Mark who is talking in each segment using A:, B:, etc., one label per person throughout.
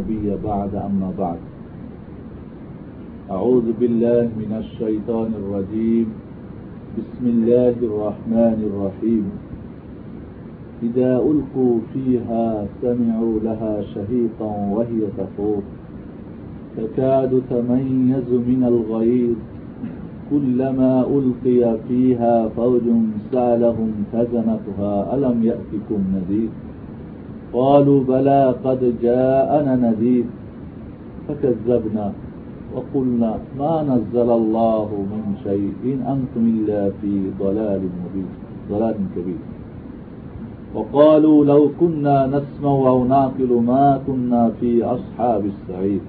A: النبي بعد أما بعد. أعوذ بالله من الشيطان الرجيم. بسم الله الرحمن الرحيم. إذا ألقوا فيها سمعوا لها شهيقا وهي تفور. تكاد تميز من الغيظ. كلما ألقي فيها فوج سألهم خزنتها ألم يأتكم نذير؟ قالوا بلى قد جاءنا نذير فكذبنا وقلنا ما نزل الله من شيء إن أنتم إلا في ضلال مبين ضلال كبير. وقالوا لو كنا نسمع أو نعقل ما كنا في أصحاب السعير.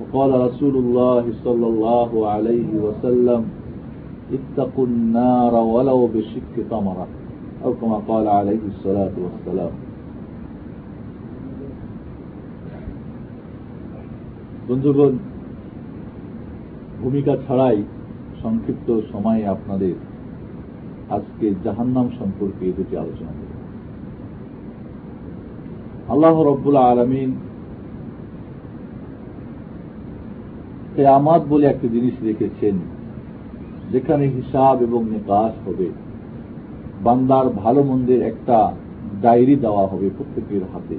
A: وقال رسول الله صلى الله عليه وسلم اتقوا النار ولو بشك تمرة أو كما قال عليه الصلاة والسلام. বন্ধুগণ, ভূমিকা ছাড়াই সংক্ষিপ্ত সময়ে আপনাদের আজকে জাহান্নাম সম্পর্কে দুটি আলোচনা করব। আল্লাহ রব্বুল্লা আলমিন কেয়ামাত বলে একটা জিনিস রেখেছেন, যেখানে হিসাব এবং নিকাশ হবে। বান্দার ভালো মন্দের একটা ডায়েরি দেওয়া হবে প্রত্যেকের হাতে।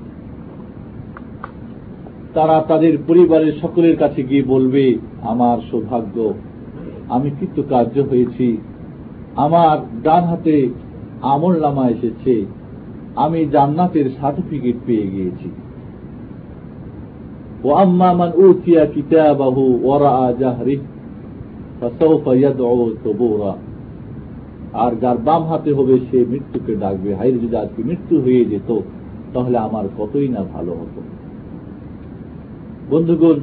A: তারা তাদের পরিবারের সকলের কাছে গিয়ে বলবে আমার সৌভাগ্য আমি কৃতকার্য হয়েছি আমার ডান হাতে আমল নামা এসেছে আমি জান্নাতের সার্টিফিকেট পেয়ে গিয়েছি وأما من أوتي كتابه وراء جهره فسوف يدعو ثبورا আর যার বাম হাতে হবে সে মৃত্যুকে ডাকবে হাইর যদি আজকে মৃত্যু হয়ে যেত তাহলে আমার কতই না ভালো হতো বন্ধুগণ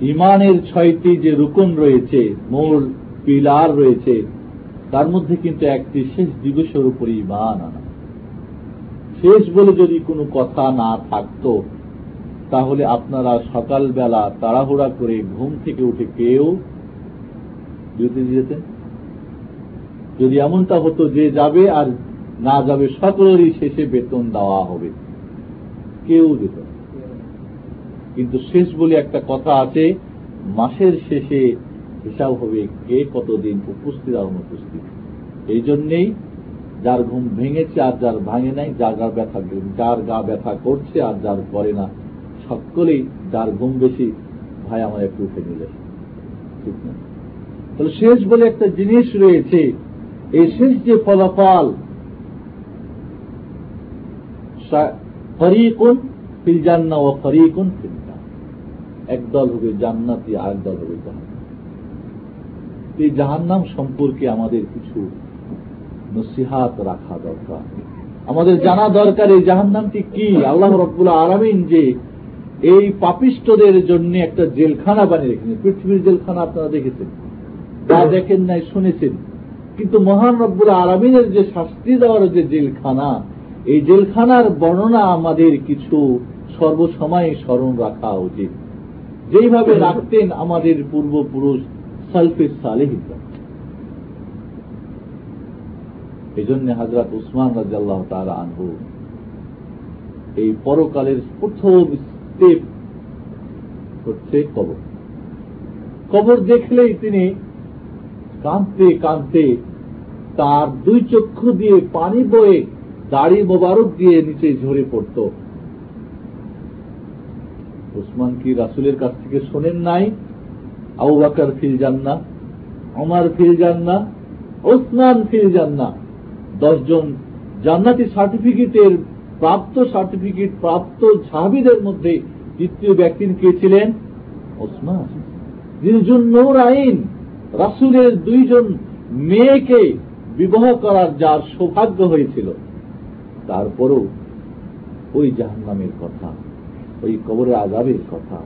A: ইমানের ছয়টি যে রুকন রয়েছে, মূল পিলার রয়েছে, তার মধ্যে কিন্তু একটি শেষ দিবসের উপরে ইমান আনা। শেষ বলে যদি কোনো কথা না থাকতো, তাহলে আপনারা সকালবেলা তাড়াহুড়া করে ঘুম থেকে উঠে কেউ ডিউটি যেতেন যদি এমনটা হতো যে যাবে আর না যাবে, সকলেরই শেষে বেতন দেওয়া হবে। কেউ যেত কিন্তু শেষ বলে একটা কথা আছে, মাসের শেষে হিসাব হবে কে কতদিন উপস্থিত আর অনুপস্থিত। এই জন্যেই যার ঘুম ভেঙেছে আর যার ভাঙে নাই, যার গা ব্যথা যার গা ব্যথা করছে আর যার করে না, সকলেই যার ঘুম বেশি, ভাই আমার একটু উঠে নিলে। ঠিক না? তাহলে শেষ বলে একটা জিনিস রয়েছে, এই শেষ যে ফলাফল ফরিকুন ফিল জান্না ও ফরিকুন ফিল একদল হবে জান্নাতি আর দল হবে জাহান্নাম। এই জাহান্নাম সম্পর্কে আমাদের কিছু নসিহাত রাখা দরকার। আমাদের জানা দরকার এই জাহান্নামটি কি? আল্লাহ রব্বুল্লাহ আলমিন যে এই পাপিষ্টদের জন্য একটা জেলখানা বানিয়ে রেখেছেন। পৃথিবীর জেলখানা আপনারা দেখেছেন। যা দেখেন নাই, শুনেছেন। কিন্তু মহান রব্বুল আলমিনের যে শাস্তি দেওয়ার যে জেলখানা, এই জেলখানার বর্ণনা আমাদের কিছু সর্বসময় স্মরণ রাখা উচিত। যেইভাবে রাখতেন আমাদের পূর্বপুরুষ সালফের সালেহিন। এই জন্য হাজরাত উসমান রাজাল্লাহ তারা আনহু এই পরকালের প্রথম স্টেপ হচ্ছে কবর। কবর দেখলেই তিনি কাঁদতে কাঁদতে তার দুই চক্ষু দিয়ে পানি বয়ে দাড়ি মোবারক দিয়ে নিচে ঝরে পড়ত। উসমান কি রাসুলের কাছ থেকে শোনেন নাই? আউ বাকার ফিল জান্না অমার ফিল জান্না ওসমান ফিল জান্না দশজন জান্নাতি সার্টিফিকেটের প্রাপ্ত সার্টিফিকেট, প্রাপ্ত সাহাবিদের মধ্যে তৃতীয় ব্যক্তি কে ছিলেন? ওসমান যিনি নৌর আইন, রাসুলের দুইজন মেয়েকে বিবাহ করার যার সৌভাগ্য হয়েছিল। তারপরও ওই জাহান্নামের কথা ওই কবরের আজাবের কথা।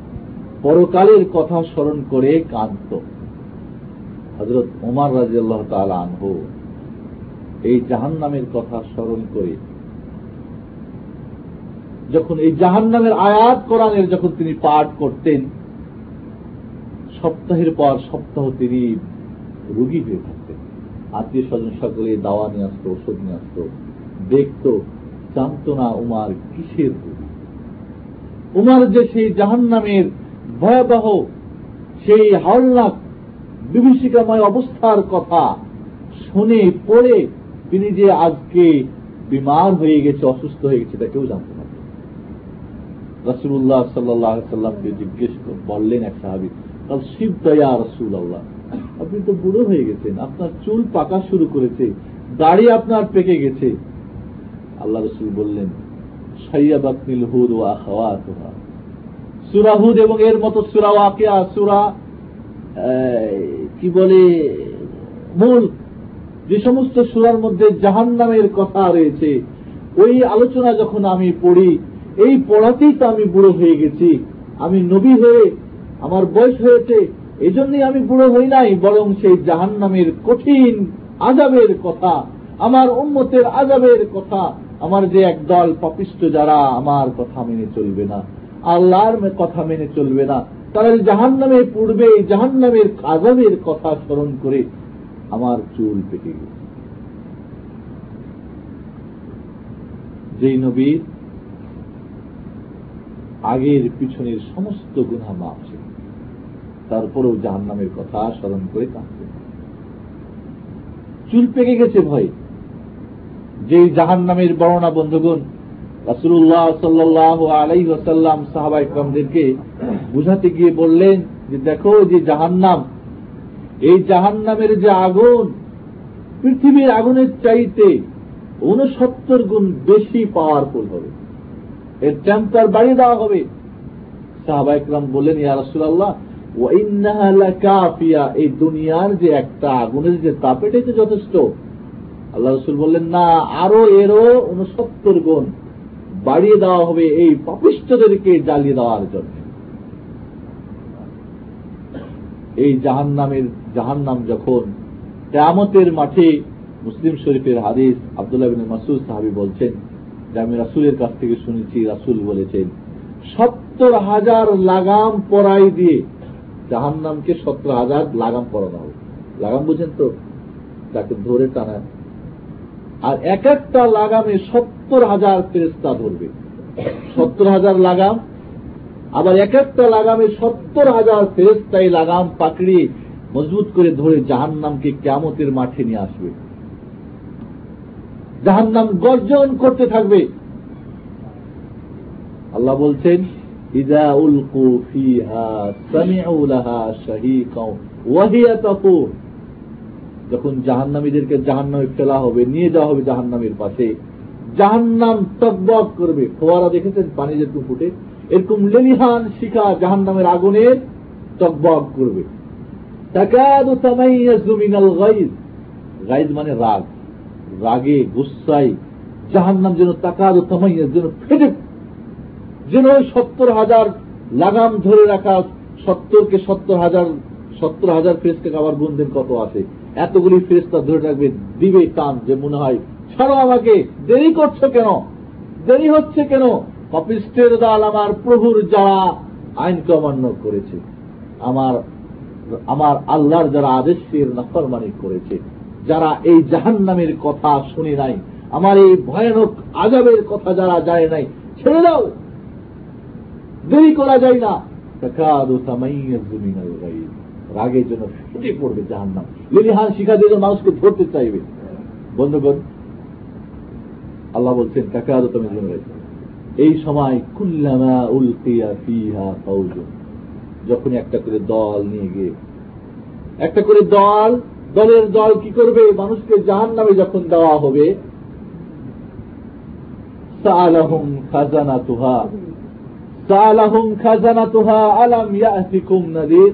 A: পরকালের কথা স্মরণ করে কান্ত হজরত উমার রাজিয়াল্লাহ তালা আনহু এই জাহান্নামের কথা স্মরণ করে যখন এই জাহান্নামের আয়াত কোরআনের যখন তিনি পাঠ করতেন, সপ্তাহের পর সপ্তাহ তিনি রুগী হয়ে থাকতেন। আত্মীয় স্বজন সকলে দাওয়া নিয়ে আসতো, ওষুধ নিয়ে আসতো, দেখতো, জানত না উমার কিসের রুগী। উমার যে সেই জাহান্নামের ভয়াবহ সেই হাওলনাক বিভীষিকাময় অবস্থার কথা শুনে পড়ে তিনি যে আজকে বিমার হয়ে গেছে, অসুস্থ হয়ে গেছে তা কেউ জানত না। রসুল্লাহ সাল্লাহ সাল্লামকে জিজ্ঞেস বললেন এক সাহাবি, কাল শিব দয়া রসুল আল্লাহ আপনি তো বুড়ো হয়ে গেছেন, আপনার চুল পাকা শুরু করেছে, দাড়ি আপনার পেকে গেছে। আল্লাহ রসুল বললেন সুরাহুদ এবং এর মতো সুরা ওয়াকিয়া, সুরা কি বলে, মূল যে সমস্ত সুরার মধ্যে জাহান নামের কথা রয়েছে, ওই আলোচনা যখন আমি পড়ি, এই পড়াতেই তো আমি বুড়ো হয়ে গেছি। আমি নবী হয়ে, আমার বয়স হয়েছে এই জন্যই আমি বুড়ো হই নাই, বরং সেই জাহান নামের কঠিন আজাবের কথা, আমার উন্মতের আজাবের কথা আমার যে একদল পাপিষ্ট যারা, আমার কথা মেনে চলবে না। আল্লাহর কথা মেনে চলবে না। তারা জাহান নামে পূর্বে জাহান নামের আজাবের কথা স্মরণ করে আমার চুল পেকে গেছে। যেই নবীর আগের পিছনের সমস্ত গুণা মাপ ছিল তারপরেও জাহান নামের কথা স্মরণ করে কাঁদতেন। চুল পেকে গেছে ভয়। যে জাহান নামের বর্ণনা, বন্ধুগণ রাসুল্লাহ সাল্লাহ আলাই ওসাল্লাম সাহাবা ইকরামদেরকে বুঝাতে গিয়ে বললেন যে, দেখো যে জাহান্নাম, এই জাহান্নামের যে আগুন, পৃথিবীর আগুনের চাইতে উনসত্তর গুণ বেশি পাওয়ারফুল হবে। এর টেম্পার বাড়িয়ে দেওয়া হবে। সাহাবা ইকরাম বললেন, ইয়া রাসুল্লাহ কাফিয়া এই দুনিয়ার যে একটা আগুনের যে তাপ এটাই তো যথেষ্ট আল্লাহ রসুল বললেন, না, আরও এরও উনসত্তর গুণ বাড়িয়ে দেওয়া হবে এই পাপিষ্টদেরকে জ্বালিয়ে দেওয়ার জন্য। এই জাহান নামের জাহান নাম যখন কেয়ামতের মাঠে মুসলিম শরীফের হাদিস আবদুল্লাহ বিন মাসুদ সাহাবি বলছেন, যে আমি রাসুলের কাছ থেকে শুনেছি, রাসুল বলেছেন, সত্তর হাজার লাগাম পরাই দিয়ে জাহান নামকে সত্তর হাজার লাগাম পরানো হবে। লাগাম বুঝেন তো? তাকে ধরে টানা আর এক একটা লাগামে সত্তর হাজার ফেরেস্তা ধরবে। সত্তর হাজার লাগাম, আবার এক একটা লাগামে সত্তর হাজার ফেরেস্তাই লাগাম পাকড়িয়ে মজবুত করে ধরে জাহান নামকে ক্যামতের মাঠে নিয়ে আসবে। জাহান নাম গর্জন করতে থাকবে। আল্লাহ বলছেন, ইদা উলকু ফিহা সামিউ লাহা শাহীকাও ওয়াহিয়া তাকুর যখন জাহান্নামীদেরকে জাহান্নামে ফেলা হবে, নিয়ে যাওয়া হবে জাহান্নামের পাশে, জাহান্নাম টকবক করবে। ফোয়ারা দেখেছেন? পানি যেরকম ফুটে, এরকম লেলিহান শিখা জাহান্নামের আগুনের টকবক করবে। গাইজ। মানে রাগ। রাগে গুসাই জাহান্নাম যেন তাকাদ তামাইয়া যেন ফেটে, যেন সত্তর হাজার লাগাম ধরে রাখা, সত্তরকে সত্তর হাজার সত্তর হাজার ফেসকে আবার বন্ধের কত আছে? এতগুলি ফেরেস্তা ধরে রাখবে, দিবে টান যে মনে হয়, ছাড়ো আমাকে, দেরি করছ কেন? দেরি হচ্ছে কেন? কপিস্টের দল আমার প্রভুর যারা আইনকে অমান্য করেছে, আমার আমার আল্লাহর যারা আদেশের নফরমানি করেছে, যারা এই জাহান নামের কথা শুনে নাই, আমার এই ভয়ানক আজাবের কথা যারা যায় নাই, ছেড়ে দাও। দেরি করা যায় না। রাগের জন্য ফুটে পড়বে জাহান নাম লিলিহান শিখা দিয়ে মানুষকে ধরতে চাইবে। বন্ধুগণ, আল্লাহ বলছেন কাকাদ তুমি এই সময় কুল্লামা উলকিয়া ফিহা ফৌজুন যখন একটা করে দল নিয়ে গিয়ে, একটা করে দল, দলের দল কি করবে? মানুষকে জাহান নামে যখন দেওয়া হবে, সালাহুম খাজানা তুহা সালাহুম খাজানা তুহা আলাম ইয়াতিকুম নাদির।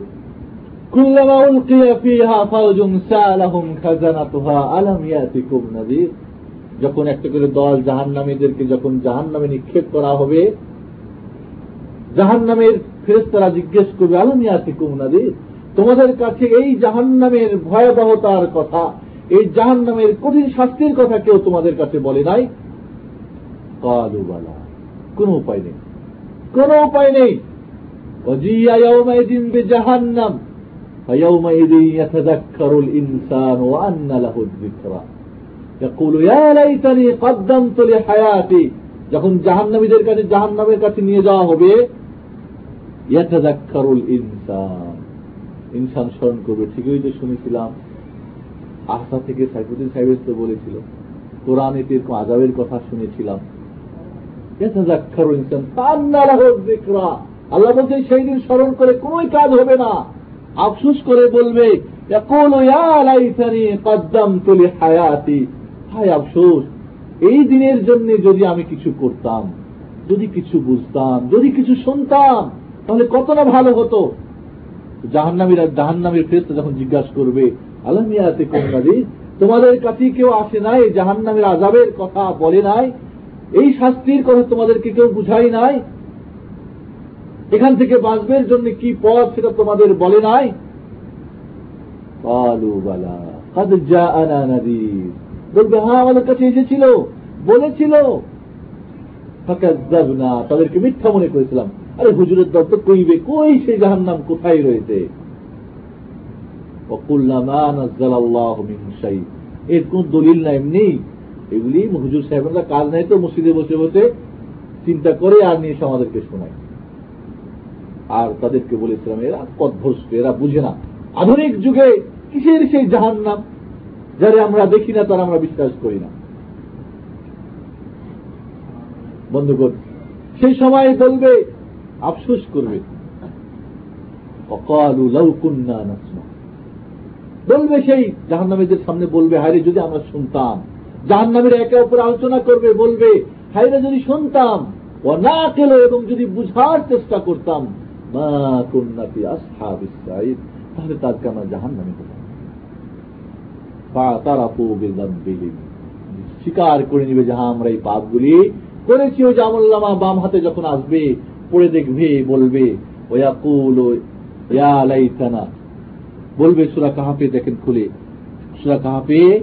A: كلما ألقي فيها فوج سألهم خزنتها ألم يأتكم نذير যখন একটা করে দল জাহান নামীদেরকে যখন জাহান নামে নিক্ষেপ করা হবে জাহান নামের ফেরেস্তারা জিজ্ঞেস করবে আলমিয়াতি কুমনাদের তোমাদের কাছে এই জাহান নামের ভয়াবহতার কথা এই জাহান নামের কঠিন শাস্তির কথা কেউ তোমাদের কাছে বলে নাই কালুবালা কোন উপায় নেই কোন উপায় নেই জাহান্নাম فيومئذ يتذكر الإنسان وأن له الذكرى يقول يا ليتني قدمت لحياتي যখন জাহান্নামীদের কাছে জাহান্নামের কাছে নিয়ে যাওয়া হবে ইয়াতাযাক্কারুল ইনসান ইনসান স্মরণ করবে ঠিকই তো শুনেছিলাম আশা থেকে সাইফুদ্দিন সাহেব তো বলেছিল কোরআনে এরকম আজাবের কথা শুনেছিলাম ইয়াতাযাক্কারুল ইনসান তান্না লাহু যিকরা আল্লাহ বলছেন সেই দিন স্মরণ করে কোন কাজ হবে না আফসুস করে বলবে হায়াতি হায় আফসোস, এই দিনের জন্য যদি আমি কিছু করতাম, যদি কিছু বুঝতাম, যদি কিছু শুনতাম, তাহলে কত না ভালো হতো। জাহান্নামীরা জাহান্নামীর ফেরত যখন জিজ্ঞাসা করবে আলমিয়াতে কন্যাদি তোমাদের কাছে কেউ আসে নাই, জাহান্নামের আজাবের কথা বলে নাই? এই শাস্তির কথা তোমাদেরকে কেউ বুঝাই নাই? এখান থেকে বাঁচবের জন্য কি পথ সেটা তোমাদের বলে নাই? বলবে হ্যাঁ আমাদের কাছে এসেছিল, বলেছিল। তাদেরকে মিথ্যা মনে করেছিলাম। আরে, হুজুরের দত্ত কইবে, কই সেই জাহান নাম কোথায় রয়েছে? এর কোন দলিল না এমনি। এগুলি হুজুর সাহেবরা কাজ নাই তো, মসজিদে বসে বসে চিন্তা করে আর নিয়ে আমাদেরকে শোনায়। আর তাদেরকে বলেছিলাম এরা পদভস্ত এরা বুঝে না। আধুনিক যুগে কিসের সেই জাহান নাম যারা আমরা দেখি না, তারা আমরা বিশ্বাস করি না। বন্ধুগণ, সেই সময় বলবে আফসোস করবে। অকালু লৌকুন্না নাসমা। বলবে সেই জাহান্নামীদের সামনে বলবে হাইরে যদি আমরা শুনতাম। জাহান্নামীরা একে অপর আলোচনা করবে, বলবে হাইরে যদি শুনতাম ও না কেলো এবং যদি বুঝার চেষ্টা করতাম মা কন্যাতি আসহাব ইসরাইল তাহলে তাদেরকে আমরা জাহান নামে হতাম তারা স্বীকার করে নিবে যাহা আমরা এই পাপগুলি করেছি। ওই জামুল্লামা বাম হাতে যখন আসবে, পড়ে দেখবে, বলবে, ওয়াকুল লাইতানা। বলবে, সুরা কাহাপে দেখেন খুলে। সুরা কাহাপে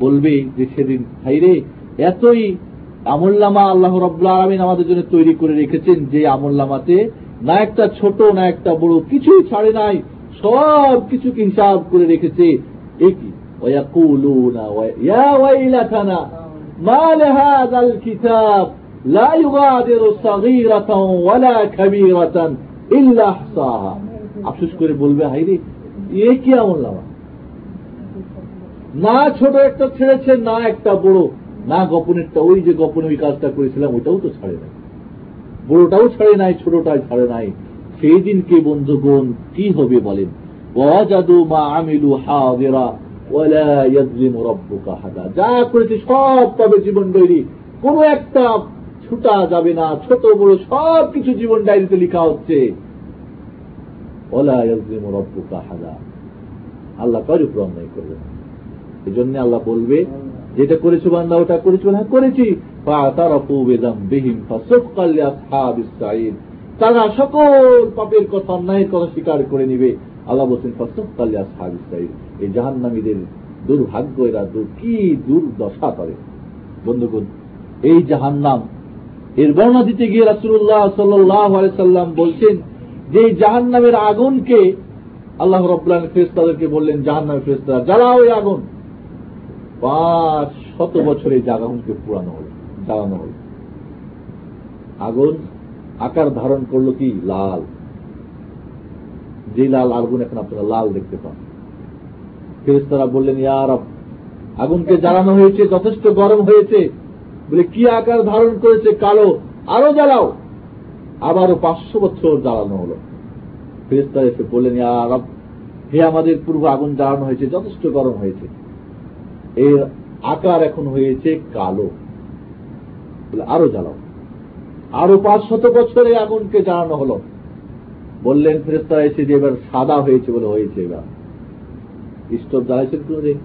A: বলবে যে, সেদিন হাইরে এতই আমল্লামা আল্লাহ রব্লা আলমিন আমাদের জন্য তৈরি করে রেখেছেন যে আমল্লামাতে না একটা ছোট না একটা বড় কিছুই ছাড়ে নাই সব কিছুকে হিসাব করে রেখেছে একই ويقولون يا ويلتنا ما لهذا الكتاب لا يغادر صغيرة ولا كبيرة إلا أحصاها আফসোস করে বলবে হাইরে এ কি আমল নামা না ছোট একটা ছেড়েছে না একটা বড় না গোপনেরটা ওই যে গোপনে ওই কাজটা করেছিলাম ওইটাও তো ছাড়ে নাই বড়টাও ছাড়ে নাই ছোটটাই ছাড়ে নাই। সেই দিনকে বন্ধুগণ কি হবে বলেন? ওয়াজাদু মা আমিলু হাদিরা ওয়ালা ইয়াজলিমু রাব্বুকা হাদা। যা করেছে সব তবে জীবন ডায়েরি। কোন একটা ছুটা যাবে না, ছোট বড় সব কিছু জীবন ডায়েরিতে লেখা হচ্ছে। ওয়ালা ইয়াজলিমু রাব্বুকা হাদা। আল্লাহ কার উপর অন্যায় করবে এই জন্য আল্লাহ বলবে, যেটা করেছ বান্দা, ওটা করেছ। হ্যাঁ করেছি। তারা সকল পাপের কথা অন্যায়ের কথা স্বীকার করে নিবে। আল্লাহ বলছেন ফসফকাল্লি আসহাব ইসরাইল এই জাহান্নামীদের দুর্ভাগ্য, এরা কি দুর্দশা করে। বন্ধুগণ, এই জাহান্নাম, এর বর্ণনা দিতে গিয়ে রাসুল্লাহ সাল্লাম বলছেন যে এই জাহান্নামের আগুনকে আল্লাহ রব্লান ফেরেস্তাদেরকে বললেন, জাহান্নামের ফেরেস্তারা জ্বালাও ওই আগুন। পাঁচ শত বছরে জাগাহুনকে পুরানো হল। জ্বালানো হল আগুন আকার ধারণ করল কি? লাল। যে লাল আগুন এখন আপনারা লাল দেখতে পান। ফেরেস্তারা বললেন ইয়ার আগুনকে জ্বালানো হয়েছে, যথেষ্ট গরম হয়েছে। বলে, কি আকার ধারণ করেছে? কালো, আরও জ্বালাও। আবারও পাঁচশো বছর জ্বালানো হলো। ফেরেস্তারা এসে বললেন ইয়ার হে আমাদের পূর্ব আগুন জ্বালানো হয়েছে, যথেষ্ট গরম হয়েছে। এর আকার এখন হয়েছে কালো। বলে, আরও জ্বালাও। আরও পাঁচ শত বছরে আগুনকে জ্বালানো হলো। বললেন ফেরেস্তারা এসে যে এবার সাদা হয়েছে বলে হয়েছে এবার। স্টোভ জ্বালাইছেন কোনদিন?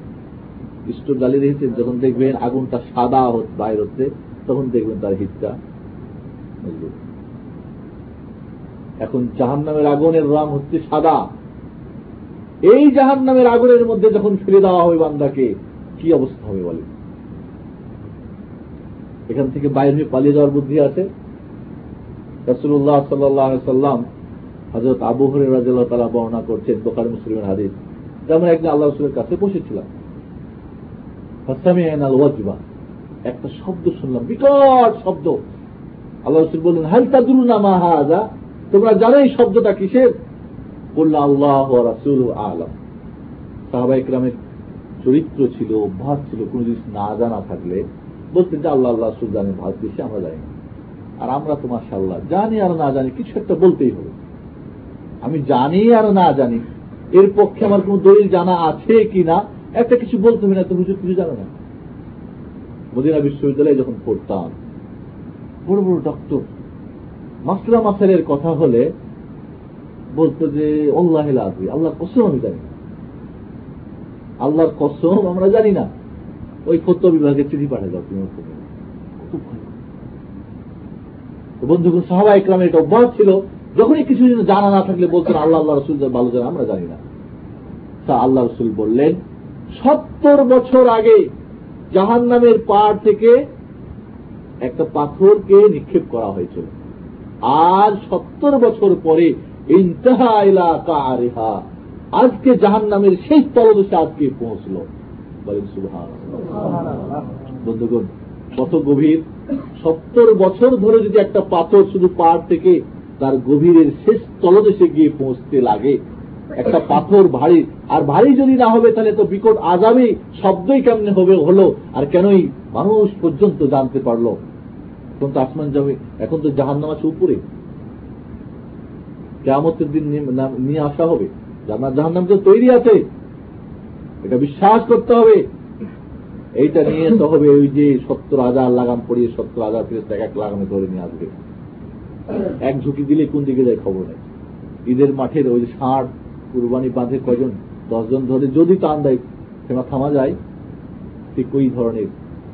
A: স্টোভ জ্বালিয়ে রেখেছেন যখন দেখবেন আগুনটা সাদা বাইর হচ্ছে, তখন দেখবেন তার হিটটা এখন জাহান নামের আগুনের রং হচ্ছে সাদা। এই জাহান নামের আগুনের মধ্যে যখন ফিরে দেওয়া হবে বান্দাকে, কি অবস্থা হবে বলে এখান থেকে বাইরে হয়ে পালিয়ে যাওয়ার বুদ্ধি আছে? রসুল্লাহ সাল্লাম হজরত আবু হরে রাজিল্লাহ তারা বর্ণনা করছেন বোকার মুসলিমের হাদিস। যেমন একদিন আল্লাহ রসুলের কাছে বসেছিলাম। ওয়াজবা একটা শব্দ শুনলাম, বিকট শব্দ। আল্লাহ রসুল বললেন হালতা দুরু না মা হাজা তোমরা জানো এই শব্দটা কিসের? বললাম আল্লাহ রাসুল আলম। সাহাবা ইকরামের চরিত্র ছিল, অভ্যাস ছিল, কোন জিনিস না জানা থাকলে বলতে যে আল্লাহ আল্লাহ রসুল জানে ভাত বেশি আমরা জানি না। আর আমরা তো মাসাল্লাহ জানি আর না জানি, কিছু একটা বলতেই হবে। আমি জানি আর না জানি, এর পক্ষে আমার কোন দলিল জানা আছে কি না একটা কিছু বলতে হবে না, তো হুজুর কিছু জানো না। মদিনা বিশ্ববিদ্যালয়ে যখন পড়তাম, বড় বড় ডক্টর মাসলা মাসালের কথা হলে বলতো যে অল্লাহ আজমি আল্লাহর কসম আমি জানি আল্লাহর কসম আমরা জানি না। ওই ফত্য বিভাগে চিঠি পাঠিয়ে দাও তুমি খুব বন্ধুগুলো সাহাবা ইকরামের এটা অভ্যাস ছিল যখনই কিছু জানা না থাকলে বলতেন আল্লাহ আল্লাহ রসুল ভালো জানা আমরা জানি না। তা আল্লাহ রসুল বললেন সত্তর বছর আগে জাহান নামের পাড় থেকে একটা পাথরকে নিক্ষেপ করা হয়েছিল। আর সত্তর বছর পরে ইন্তাহা এলাকা আরেহা আজকে জাহান নামের শেষ তলদেশে আজকে পৌঁছল। বলেন সুভাষ বন্ধুগণ কত গভীর? সত্তর বছর ধরে যদি একটা পাথর শুধু পাহাড় থেকে তার গভীরের শেষ তলদেশে গিয়ে পৌঁছতে লাগে একটা পাথর ভারী আর ভারী যদি না হবে তাহলে তো বিকট আজাবে শব্দই কেমনে হবে হলো আর কেনই মানুষ পর্যন্ত জানতে পারল? এখন তো আসমান যাবে এখন তো জাহান্নাম আছে উপরে। কেমতের দিন নিয়ে আসা হবে। জান্নাত জাহান্নাম তো তৈরি আছে। এটা বিশ্বাস করতে হবে। এইটা নিয়ে তো হবে ওই যে সত্তর হাজার লাগাম পড়িয়ে সত্তর হাজার ফিরে এক এক লাগামে ধরে নিয়ে আসবে। এক ঝুঁকি দিলে কোন দিকে যায় খবর নেই। ঈদের মাঠের ওই ষাট কুরবানি বাঁধে কজন দশজন ধরে যদি টান দেয় সেটা থামা যায়। ঠিক ওই ধরনের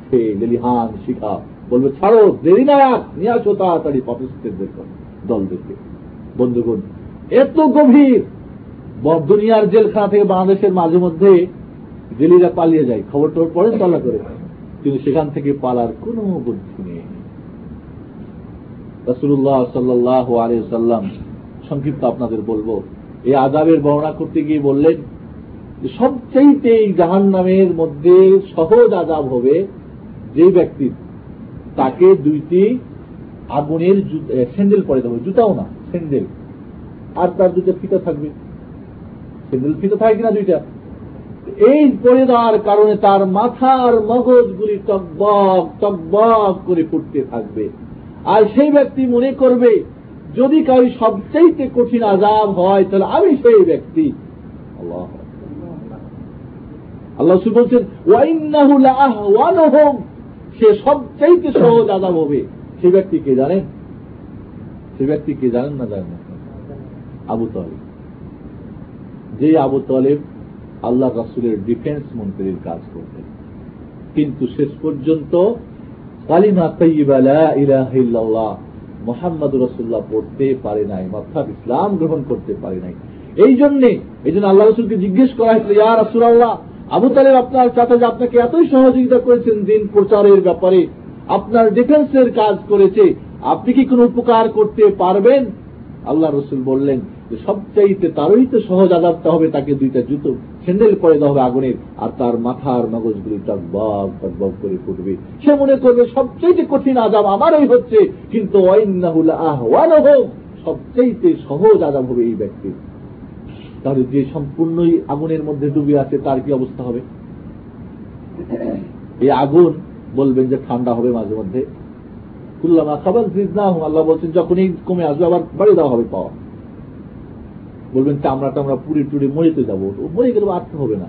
A: সে লেলিহান, শিখা বলবে, ছাড়ো, দেরি না নিয়ে আসো তাড়াতাড়ি পাকিস্তানদের দলদেরকে। বন্ধুগণ, এত গভীর দুনিয়ার জেলখানা থেকে বাংলাদেশের মাঝে মধ্যে জেলিরা পালিয়ে যায়। খবর টবর পরে তলা করে। কিন্তু সেখান থেকে পালার কোন বুদ্ধি নেই। রসুল্লাহ সাল্লাহ আলী সাল্লাম সংক্ষিপ্ত আপনাদের বলব, এই আজাবের বর্ণনা করতে গিয়ে বললেন সবচেয়ে এই জাহান নামের মধ্যে সহজ আজাব হবে যে ব্যক্তির তাকে দুইটি আগুনের স্যান্ডেল পরে দেবে জুতাও না, স্যান্ডেল। আর তার দুটো ফিতা থাকবে। ফিতা থাকে কিনা দুইটা। এই পরে দেওয়ার কারণে তার মাথার মগজগুলি টকবক টকবক করে থাকবে। আর সেই ব্যক্তি মনে করবে, যদি কঠিন আজাব হয়, তাহলে আমি সেই ব্যক্তি। আল্লাহ সে সবচাইতে সহজ হবে। সে ব্যক্তি কে জানেন? সে ব্যক্তি কে জানেন না জানেন আবু তলেব যে আবু তলেব আল্লাহ রাসুলের ডিফেন্স মন্ত্রীর কাজ করতেন। কিন্তু শেষ পর্যন্ত কালিমা তৈবালা ইলাহিল্লাহ মোহাম্মদ রসুল্লাহ পড়তে পারে নাই, অর্থাৎ ইসলাম গ্রহণ করতে পারে নাই। এই জন্যে এই জন্য আল্লাহ রসুলকে জিজ্ঞেস করা হয়েছিল, ইয়া রসুল্লাহ আবু তালেব আপনার সাথে যে আপনাকে এতই সহযোগিতা করেছেন দিন প্রচারের ব্যাপারে, আপনার ডিফেন্সের কাজ করেছে, আপনি কি কোন উপকার করতে পারবেন? আল্লাহ রসুল বললেন যে সবচাইতে তারই তো সহজ আজাবটা হবে তাকে দুইটা জুতো স্যান্ডেল পরে দেওয়া হবে আগুনের আর তার মাথার মগজগুলি টকবক টকবক করে ফুটবে। সে মনে করবে সবচেয়ে কঠিন আজাব আমারই হচ্ছে। কিন্তু অন্যাহুল আহ্বান হোক সবচেয়ে সহজ আজাব হবে এই ব্যক্তি। তাহলে যে সম্পূর্ণই আগুনের মধ্যে ডুবে আছে, তার কি অবস্থা হবে? এই আগুন, বলবেন যে ঠান্ডা হবে মাঝে মধ্যে। কুল্লামা খাবার না আল্লাহ বলছেন, যখনই কমে আসবে, আবার বাড়ি দেওয়া হবে পাওয়া। বলবেন চামড়া টামড়া পুড়ে টুড়ে মরিতে যাব। মরে গেলে আর হবে না।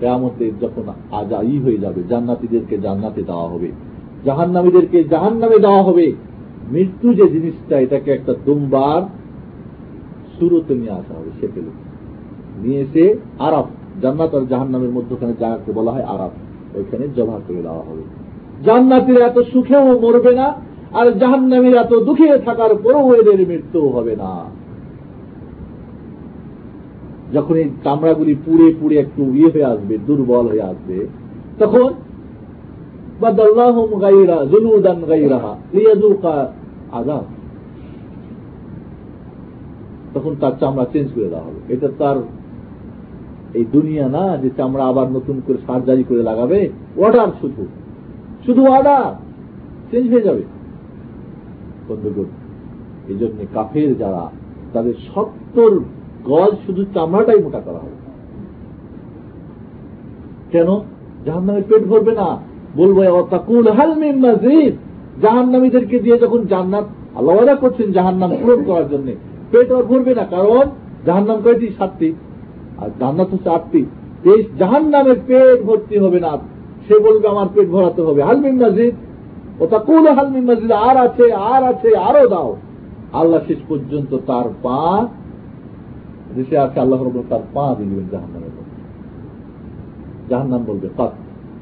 A: কেয়ামতে যখন আজা ই হয়ে যাবে, জান্নাতিদেরকে জান্নাতে দেওয়া হবে, জাহান্নামীদেরকে জাহান নামে দেওয়া হবে, মৃত্যু যে জিনিসটা, এটাকে একটা দুমবার শুরুতে নিয়ে আসা হবে সে পেল নিয়ে এসে আরব জান্নাত আর জাহান নামের মধ্যখানে জায়গাকে বলা হয় আরাম ওইখানে জমা করে দেওয়া হবে। জান্নাতের এত সুখেও মরবে না, আর জাহান নামের এত দুঃখে থাকার পরও এদের মৃত্যু হবে না। যখন এই চামড়াগুলি পুড়ে পুড়ে একটু ইয়ে হয়ে আসবে, দুর্বল হয়ে আসবে, তখন বাদাল্লাহুম গাইরা জুলুদান গাইরাহা লিয়াজুকা আযাব। তখন তার চামড়া চেঞ্জ করে দেওয়া হবে। এটা তার এই দুনিয়া না, যে চামড়া আবার নতুন করে সার্জারি করে লাগাবে অর্ডার শুধু। শুধু অর্ডার চেঞ্জ হয়ে যাবে। এই জন্য কাফের যারা, তাদের সত্তর গজ শুধু চামড়াটাই মোটা করা হবে কেন? জাহান নামের পেট ভরবে না। বলব তাকুল হালমিন মাজিদ। জাহান নামীদেরকে দিয়ে যখন জান্নাত আল্লাহ করছেন জাহান নাম পূরণ করার জন্য, পেট আর ভরবে না। কারণ জাহান নাম কয়টি? সাতটি। আর জান্নাত হচ্ছে আটটি। জাহান নামের পেট ভর্তি হবে না। সে বলবে, আমার পেট ভরাতে হবে। হালমিন মাজিদ। ও তাকুল হালমিন মাজিদ, আর আছে আর আছে, আরও দাও। আল্লাহ শেষ পর্যন্ত তার পা দেশে আছে আল্লাহ রব তার পা দিয়ে দিবেন জাহান নামের জাহান নাম বলবে কাক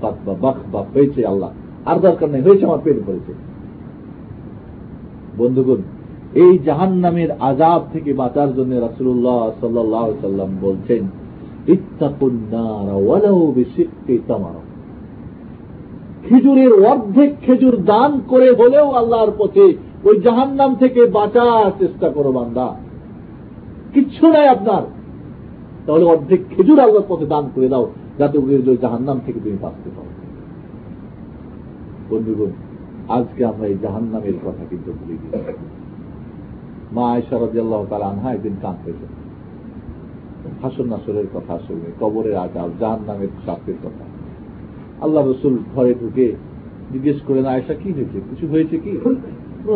A: কাক বা বাক বা হয়েছে আল্লাহ। আর দরকার নেই হয়েছে আমার পেট ভরেছে। বন্ধুগণ, এই জাহান নামের আজাব থেকে বাঁচার জন্য রাসুল্লাহ সাল্লাহ সাল্লাম বলছেন খেজুরের অর্ধেক খেজুর দান করে হলেও আল্লাহর পথে ওই জাহান নাম থেকে বাঁচার চেষ্টা করো বান্দা। কিচ্ছু নাই আপনার। তাহলে অর্ধেক খেজুর আল্লাহর পথে দান করে দাও, যাতে ওই জাহান নাম থেকে তুমি বাঁচতে পারো। বন্ধুগণ, আজকে আমরা এই জাহান নামের কথা কিন্তু ভুলে গেছি মা আয়সারদি আল্লাহ তার আনহা একদিন কাঁদতেছেন হাসন নাসরের কথা শুনে, কবরের আজাব জাহান নামের শাস্তির কথা। আল্লাহ রসুল ঘরে ঢুকে জিজ্ঞেস করেন আয়সা কি হয়েছে? কিছু হয়েছে কি?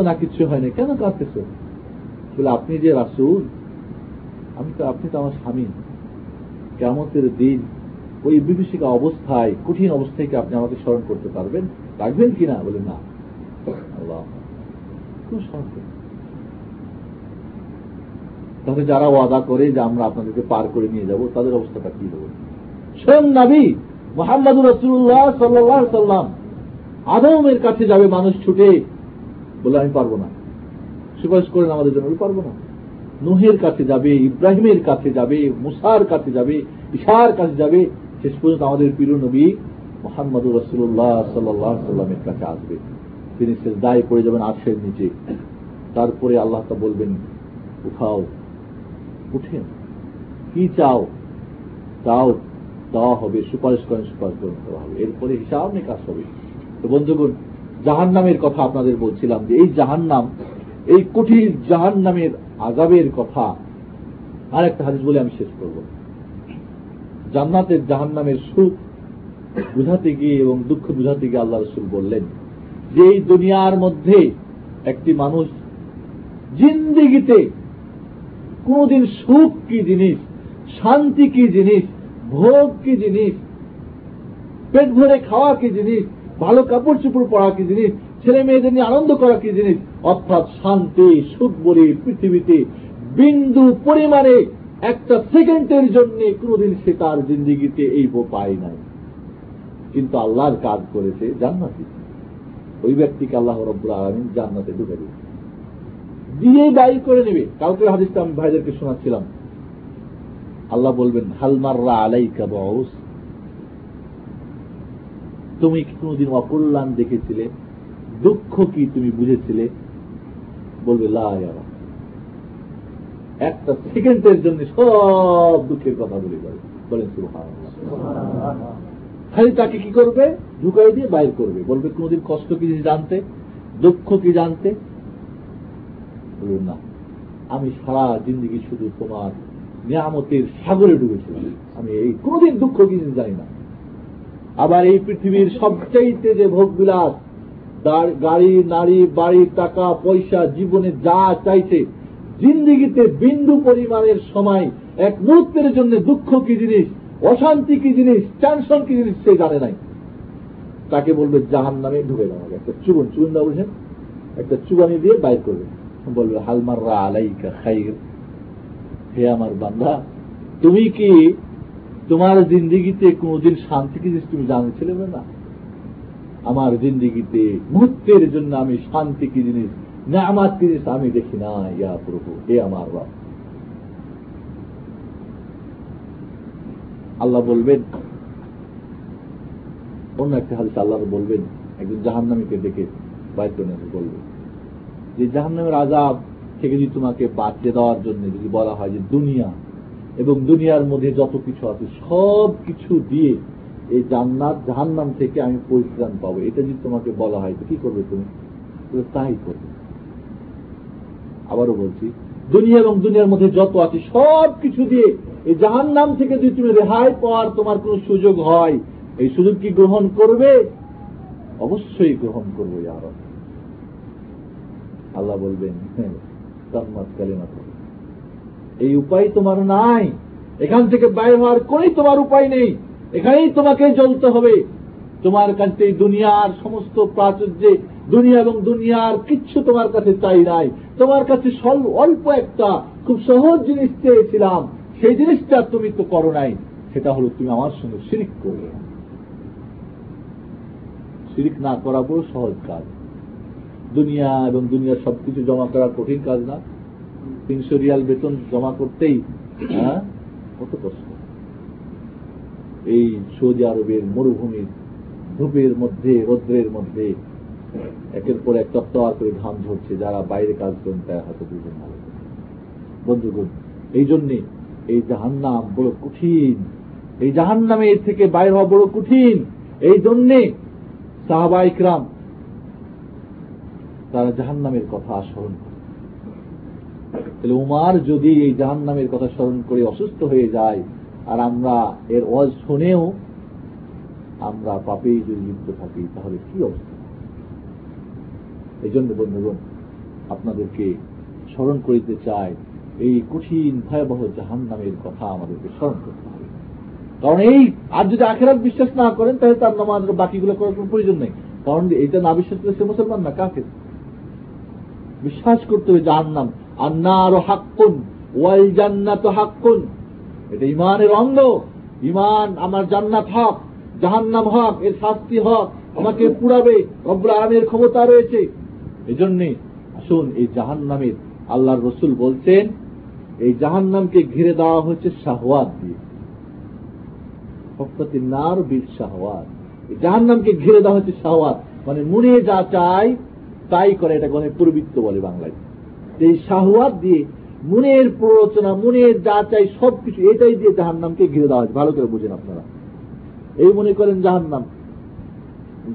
A: না, কিছু হয়নি। কেন কাঁদতেছ? বলে, আপনি যে রাসুল আমি তো, আপনি তো আমার স্বামী। কেমতের দিন ওই বিভীষিকা অবস্থায়, কঠিন অবস্থায় কি আপনি আমাকে স্মরণ করতে পারবেন? রাখবেন বলে না? খুব স্মরণ তাহলে যারা ওয়াদা করে যে আমরা আপনাদেরকে পার করে নিয়ে যাব, তাদের অবস্থাটা কি হবে? স্বয়ং নাবি মোহাম্মদ রসুল্লাহ সাল্লাহ সাল্লাম আদমের কাছে যাবে, মানুষ ছুটে। বলে আমি পারব না। সুপারিশ করেন আমাদের জন্য পারব না। নুহের কাছে যাবে, ইব্রাহিমের কাছে যাবে, মুসার কাছে যাবে ইশার কাছে যাবে, শেষ পর্যন্ত আমাদের প্রিয় নবী মোহাম্মদ রসুল্লাহ সাল্লাহ সাল্লামের কাছে আসবে। তিনি দায় পড়ে যাবেন আর্শের নিচে। তারপরে আল্লাহ তা বলবেন, উঠাও উঠেন কি চাও চাও দেওয়া হবে, সুপারিশ করেন সুপারিশ করেন, দেওয়া হবে। এরপরে হিসাব নিকাশ হবে। তো বন্ধুগণ জাহান নামের কথা আপনাদের বলছিলাম যে, এই জাহান নাম এই কঠিন জাহান নামের আজাবের কথা আর একটা হাদিস বলে আমি শেষ করব। জান্নাতের জাহান নামের সুখ বুঝাতে গিয়ে এবং দুঃখ বুঝাতে গিয়ে আল্লাহ রসুল বললেন, যে এই দুনিয়ার মধ্যে একটি মানুষ জিন্দিগিতে কোনদিন সুখ কি জিনিস, শান্তি কি জিনিস, ভোগ কি জিনিস, পেট ভরে খাওয়া কি জিনিস, ভালো কাপড় চুপড় পরা কি জিনিস ছেলে মেয়েদের নিয়ে আনন্দ করা কি জিনিস? অর্থাৎ শান্তি, সুখ, বলি, পৃথিবীতে বিন্দু পরিমাণে একটা সেকেন্ডের জন্য কোনদিন সে তার জিন্দিগিতে এই পায় নাই। কিন্তু আল্লাহর কাজ করেছে জান্নাতি। ওই ব্যক্তিকে আল্লাহ রব্বুল আলমিন জান্নাতে ঢুকে দিবে দিয়ে দায়ী করে নেবে। কালকে হাদিসটা আমি ভাইদেরকে শোনাচ্ছিলাম। আল্লাহ বলবেন হালমাররা আলাইকা বস তুমি কোনদিন অকল্যাণ দেখেছিলে? দুঃখ কি তুমি বুঝেছিলে? বলবে লায়ারা একটা সেকেন্ডের জন্য সব দুঃখের কথা বলে বলেন খালি তাকে কি করবে? ঢুকাই দিয়ে বাইর করবে। বলবে কোনদিন কষ্ট কি জানতে? দুঃখ কি জানতে? বলবেন না। আমি সারা জিন্দিগি শুধু তোমার নিয়ামতের সাগরে ডুবেছিলাম। আমি এই কোনদিন দুঃখ কি জানি না। আবার এই পৃথিবীর সবচাইতে যে ভোগ বিলাস গাড়ি, নারী, বাড়ি, টাকা, পয়সা, জীবনে যা চাইছে, জিন্দিগিতে বিন্দু পরিমাণের সময়, এক মুহূর্তের জন্য দুঃখ কি জিনিস, অশান্তি কি জিনিস টেনশন কি জিনিস, সে জানে নাই। তাকে বলবে, জাহান নামে ঢুকে দেওয়া একটা চুবন চুবন দা বলছেন, একটা চুবানি দিয়ে বাইর করবে। বলবে হালমাররা আলাইকা খাইর। হে আমার বান্দা, তুমি কি তোমার জিন্দিগিতে কোনদিন শান্তি কি জিনিস তুমি জানছিলে না? আমার জিন্দিগিতে মুহূর্তের জন্য আমি শান্তি কি জিনিস না আমার কি জিনিস আমি দেখি না ইয়া প্রভু, হে আমার রব। আল্লাহ বলবেন, অন্য একটা হাদিস আল্লাহ বলবেন, একজন জাহান্নামীকে দেখে বাইর করে বলবে, যে জাহান্নামের আজাব থেকে যদি তোমাকে বাঁচিয়ে দেওয়ার জন্য যদি বলা হয় যে দুনিয়া এবং দুনিয়ার মধ্যে যত কিছু আছে সব কিছু দিয়ে এই জান্নাত, জাহান্নাম থেকে আমি পরিত্রাণ পাবো। এটা যদি তোমাকে বলা হয়, তো কি করবে তুমি? তাই করবে। আবারও বলছি, দুনিয়া এবং দুনিয়ার মধ্যে যত আছে সব কিছু দিয়ে এই জাহান্নাম থেকে যদি তুমি রেহাই পাওয়ার তোমার কোন সুযোগ হয়, এই সুযোগ কি গ্রহণ করবে? অবশ্যই গ্রহণ করব আর আল্লাহ বলবেন হ্যাঁ এই উপায় তোমার নাই। এখান থেকে বাইর হওয়ার কোনই তোমার উপায় নেই। এখানেই তোমাকে জ্বলতে হবে। তোমার কাছে দুনিয়ার সমস্ত প্রাচুর্যে, দুনিয়া এবং দুনিয়ার কিচ্ছু তোমার কাছে চাই নাই। তোমার কাছে অল্প একটা খুব সহজ জিনিস চেয়েছিলাম। সেই জিনিসটা তুমি তো করো নাই। সেটা হলো তুমি আমার সঙ্গে শিরিক করবে শিরিক না করা বড় সহজ কাজ। দুনিয়া এবং দুনিয়ার সবকিছু জমা করা কঠিন কাজ না। তিনশো রিয়াল বেতন জমা করতেই হ্যাঁ? কত কষ্ট। এই সৌদি আরবের মরুভূমির ধূপের মধ্যে, রৌদ্রের মধ্যে একের পর এক তত্ত্বার করে ঘাম ঝরছে, যারা বাইরে কাজ করেন তারা হয়তো দুজন ভালো বন্ধুগণ, এই জন্যে এই জাহান্নাম বড় কঠিন। এই জাহান্নামের থেকে বাইর হওয়া বড় কঠিন। এই জন্যে সাহাবাইকরাম তারা জাহান্নামের কথা স্মরণ করে। তাহলে উমার যদি এই জাহান্নামের কথা স্মরণ করে অসুস্থ হয়ে যায় আর আমরা এর অজ শুনেও আমরা পাপেই যদি লিপ্ত থাকি, তাহলে কি অবস্থা? এই জন্য বন্ধুগণ, আপনাদেরকে স্মরণ করিতে চাই, এই কঠিন ভয়াবহ জাহান নামের কথা আমাদেরকে স্মরণ করতে হবে। কারণ এই, আর যদি আখেরাত বিশ্বাস না করেন, তাহলে তার নামাজ বাকিগুলো করার কোন প্রয়োজন নেই। কারণ এটা না বিশ্বাস করে সে মুসলমান না কাকে বিশ্বাস করতে হবে জাহান নাম আর না আরও হাক্কুন, ওয়াল জান্নাত হাক্কুন। এটা ইমানের অঙ্গ ইমান আমার জান্নাত হক, জাহান্নাম হক, এর শাস্তি হক আমাকে পুরাবে, রব্বুল আলমের ক্ষমতা রয়েছে। এজন্যে আসুন এই জাহান নামের আল্লাহর রসুল বলছেন, এই জাহান নামকে ঘিরে দেওয়া হচ্ছে শাহওয়াত দিয়ে। নার বীর শাহওয়াত। জাহান নামকে ঘিরে দেওয়া হচ্ছে শাহওয়াত। মানে মনে যা চাই তাই করে এটা গণে প্রবৃত্ত বলে বাংলায়। এই শাহওয়াত দিয়ে মনের প্ররোচনা, মনের যা চাই সবকিছু এটাই দিয়ে জাহান নামকে ঘিরে দেওয়া হয়েছে। ভালো করে বুঝেন আপনারা। এই মনে করেন জাহান নাম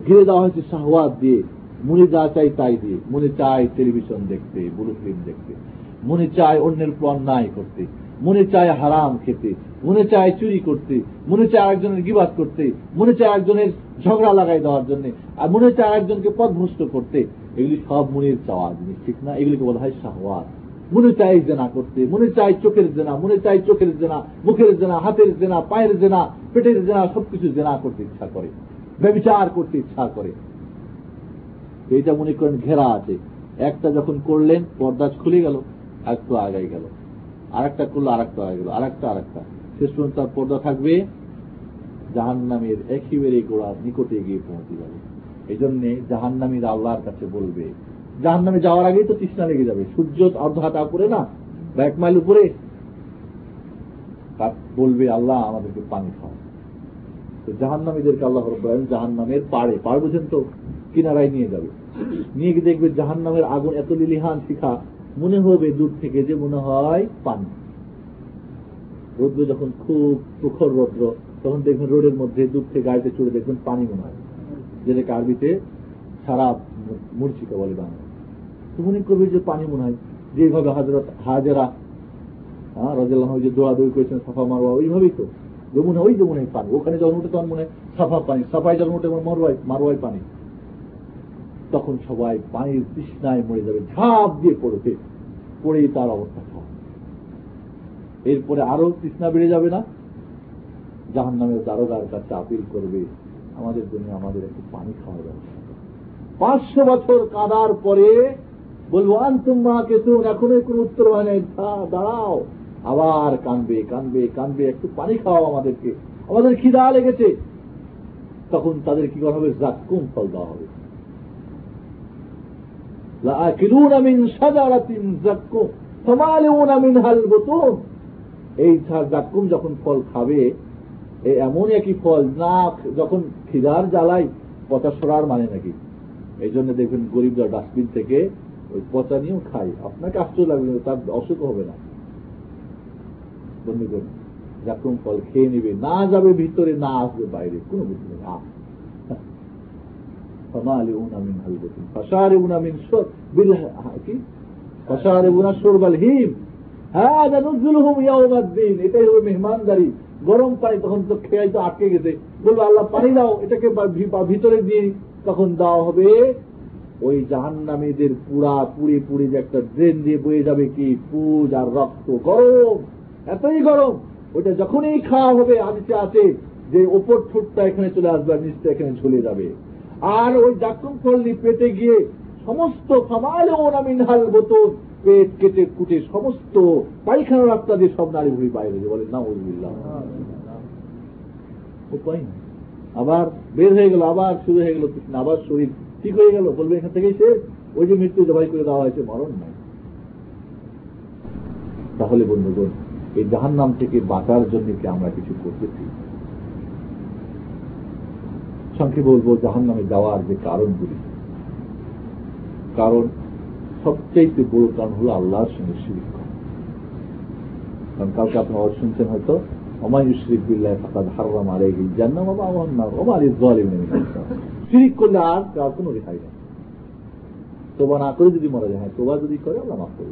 A: ঘিরে দেওয়া হয়েছে শাহওয়াত দিয়ে। মনে যা চাই তাই দিয়ে। মনে চায় টেলিভিশন দেখতে, ব্লু ফিল্ম দেখতে। মনে চায় অন্যের অন্যায় করতে। মনে চায় হারাম খেতে। মনে চায় চুরি করতে। মনে চায় আরেকজনের গিবাদ করতে। মনে চায় একজনের ঝগড়া লাগাই দেওয়ার জন্য। আর মনে চায় একজনকে পথভ্রষ্ট করতে। এগুলি সব মনের চাওয়া, জিনিস ঠিক না? এগুলিকে বলা হয় শাহওয়াত। মনে চাই জেনা করতে, মনে চাই চোখের জেনা, মনে চাই চোখের জেনা, মুখের জেনা, হাতের জেনা, পায়ের জেনা, পেটের জেনা, সবকিছু জেনা করতে ইচ্ছা করে ব্যবচার করতে ইচ্ছা করে। এইটা মনে করেন ঘেরা আছে। একটা যখন করলেন পর্দা খুলে গেল একটু আগাই গেল। আর একটা করল আর একটা আগে গেল আর একটা আর একটা শেষ পর্যন্ত তার পর্দা থাকবে জাহান নামের একেবারে গোড়ার নিকটে গিয়ে পৌঁছে যাবে। এই জন্যে জাহান নামের আল্লাহর কাছে বলবে জাহান নামে যাওয়ার আগেই তো তৃষ্ণা লেগে যাবে। সূর্য অর্ধ হাতা উপরে না? এক মাইল উপরে? বলবে, আল্লাহ, আমাদেরকে পানি খাও। তো জাহান নামীদেরকে আল্লাহ জাহান নামের পাড়ে, পাড় বুঝেন তো, কিনারায় নিয়ে যাবে। নিয়ে গিয়ে দেখবে জাহান নামের আগুন এত লিলিহান শিখা, মনে হবে দূর থেকে যে মনে হয় পানি। রৌদ্র যখন খুব প্রখর রৌদ্র, তখন দেখবেন রোডের মধ্যে দূর থেকে গাড়িতে চড়ে দেখবেন পানি মনে হয়। যেটাকে আরবিতে সারা মূর্ছিকা বলে বাংলা তো মনে করবে যে পানি মনে হয়, যেভাবে হাজরত হাজারা হ্যাঁ রাজাল্লাহ যে দৌড়াদৌড়ি করেছেন, সাফা মারোয়া ওইভাবেই তো। যমুনা, ওই যমুনায় পানি। ওখানে উঠে তখন মনে সাফা পানি সাফাই যখন উঠে মারোয়াই মারোয়াই পানি। তখন সবাই পানির তৃষ্ণায় মরে যাবে, ঝাঁপ দিয়ে পড়বে পড়েই তার অবস্থা খারাপ। এরপরে আরও তৃষ্ণা বেড়ে যাবে না? জাহান নামের দারোগার কাছে আপিল করবে, আমাদের জন্য আমাদের একটু পানি খাওয়া ব্যবস্থা পাঁচশো বছর কাদার পরে বলব, আন্তুম মাকে তুমি এখনও কোন উত্তর হয় নাই। দাঁড়াও। আবার কানবে কানবে কানবে, একটু পানি খাওয়াও আমাদেরকে। আমাদের খিদা লেগেছে। তখন তাদের কি করা হবে? জাক্কুম ফল দেওয়া হবে। এই জাক্কুম যখন ফল খাবে এমন একই ফল, না, যখন খিদার জ্বালাই পচা সরার মানে নাকি? এই জন্য দেখবেন গরিবরা ডাস্টবিন থেকে পচা নিয়েও খাই। আপনাকে আশ্চর্য লাগবে তার অসুখ হবে না। বন্ধুগণ জাকুম ফল খেয়ে নিবে, না যাবে ভিতরে, না আসবে বাইরে, কোনো বুঝবে না এটাই হবে মেহমানদারি। গরম পানি তখন তো খেয়াই তো আটকে গেছে। বলব আল্লাহ পানি দাও, এটাকে ভিতরে দিয়ে তখন দেওয়া হবে ওই জাহান্নামীদের পুরা পুড়ে পুড়ে যে একটা ড্রেন দিয়ে বয়ে যাবে কি? পুজ আর রক্ত গরম এতই গরম। ওইটা যখনই খাওয়া হবে আদিতে আছে যে ওপর ঠোঁটটা এখানে চলে আসবে আর নিচটা এখানে চলে যাবে। আর ওই জাকুম ফলনি পেটে গিয়ে সমস্ত সামাল ওনামিনহাল বোতল পেট কেটে কুটে সমস্ত পায়খানা রাস্তা দিয়ে সব নারী ভুড়ি বাইরে বলে না ওইবিল্লাহ উপায় না আবার বের হয়ে গেল আবার শুরু হয়ে গেল আবার শরীর ঠিক হয়ে গেল, বলবে এখান থেকেই সে ওই যে মৃত্যু জবাই করে দেওয়া হয়েছে, মরণ নাই তাহলে বন্ধুগণ, এই জাহান নাম থেকে বাঁচার জন্য কি আমরা কিছু করতেছি? সংক্ষেপে বলব জাহান নামে যাওয়ার যে কারণগুলি। কারণ সবচেয়ে বড় কারণ হল আল্লাহর সঙ্গে শিরিক কারণ কালকে আপনারা শুনছেন হয়তো অমায়ুশরিক বিল্লাহ ফাকাদ হারাম আলাইহি জান্নাম ওয়া মাওয়ান নার ওয়া মালিজ জালিমিন শিরিক করলে আর তার কোনো রেহাই নেই। তোবা না করে যদি মরা যায় হ্যাঁ তোবা যদি করে, আল্লাহ মাফ করবে।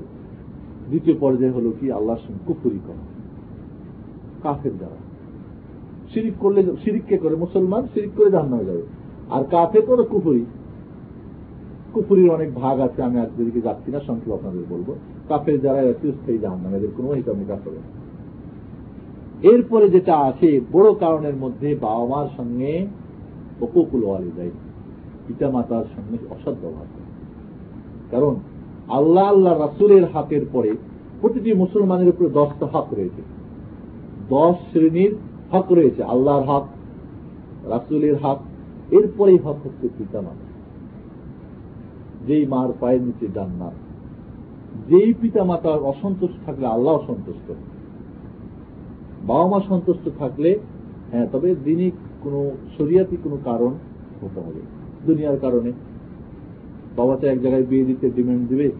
A: দ্বিতীয় পর্যায়ে হলো কি? আল্লাহর সঙ্গে কুফুরি করা। কাফের যারা শিরিক করলে শিরিককে করে মুসলমান, শিরিক করে জাহান্নামে যাবে। আর কাফের করে কুফুরি। কুফুরির অনেক ভাগ আছে, আমি আজ যেদিকে যাচ্ছি না, সংক্ষেপ আপনাদের বলব। কাফের যারা চিরস্থায়ী জাহান্নাম এদের কোনো হিসাব নিকাশ হবে এরপরে যেটা আছে বড় কারণের মধ্যে বাবা মার সঙ্গে অকুকুল ওয়ালিদাই পিতা মাতার সঙ্গে অসৎ ব্যবহার কারণ আল্লাহ আল্লাহ রাসুলের হাতের পরে প্রতিটি মুসলমানের উপরে দশটা হক রয়েছে। দশ শ্রেণির হক রয়েছে, আল্লাহর হক, রাসুলের হক, এরপরেই হক হচ্ছে পিতা মাতা যেই মার পায়ের নিচে জান্নাত যেই পিতা মাতার অসন্তুষ্ট থাকলে আল্লাহ অসন্তুষ্ট বাবা মা সন্তুষ্ট থাকলে হ্যাঁ তবে দিনই কোনো শরিয়াতি কোনো কারণ হতে হবে। দুনিয়ার কারণে। বাবা তো এক জায়গায় বিয়ে দিতে ডিমান্ড দিবে,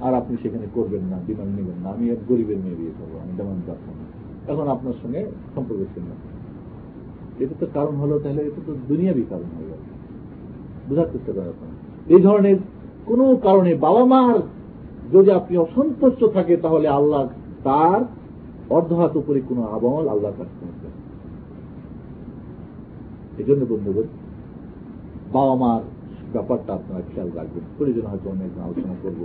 A: আর আপনি সেখানে করবেন না ডিমান্ড নেবেন না। আমি গরিবের মেয়ে বিয়ে করব, আমি ডিমান্ড রাখব না। এখন আপনার সঙ্গে সম্পর্ক ছিল না এটা তো কারণ হলো, তাহলে এটা তো দুনিয়াবি কারণ হয়ে গেল। বোঝার চেষ্টা করা এই ধরনের কোন কারণে বাবা মার যদি আপনি অসন্তুষ্ট থাকে, তাহলে আল্লাহ তার অর্ধহাত উপরে কোন আমল আল্লাহ কাছে এই জন্য বন্ধুগণ বাবা মার ব্যাপারটা আপনারা খেয়াল রাখবেন। প্রয়োজন হয়তো অনেক আলোচনা করব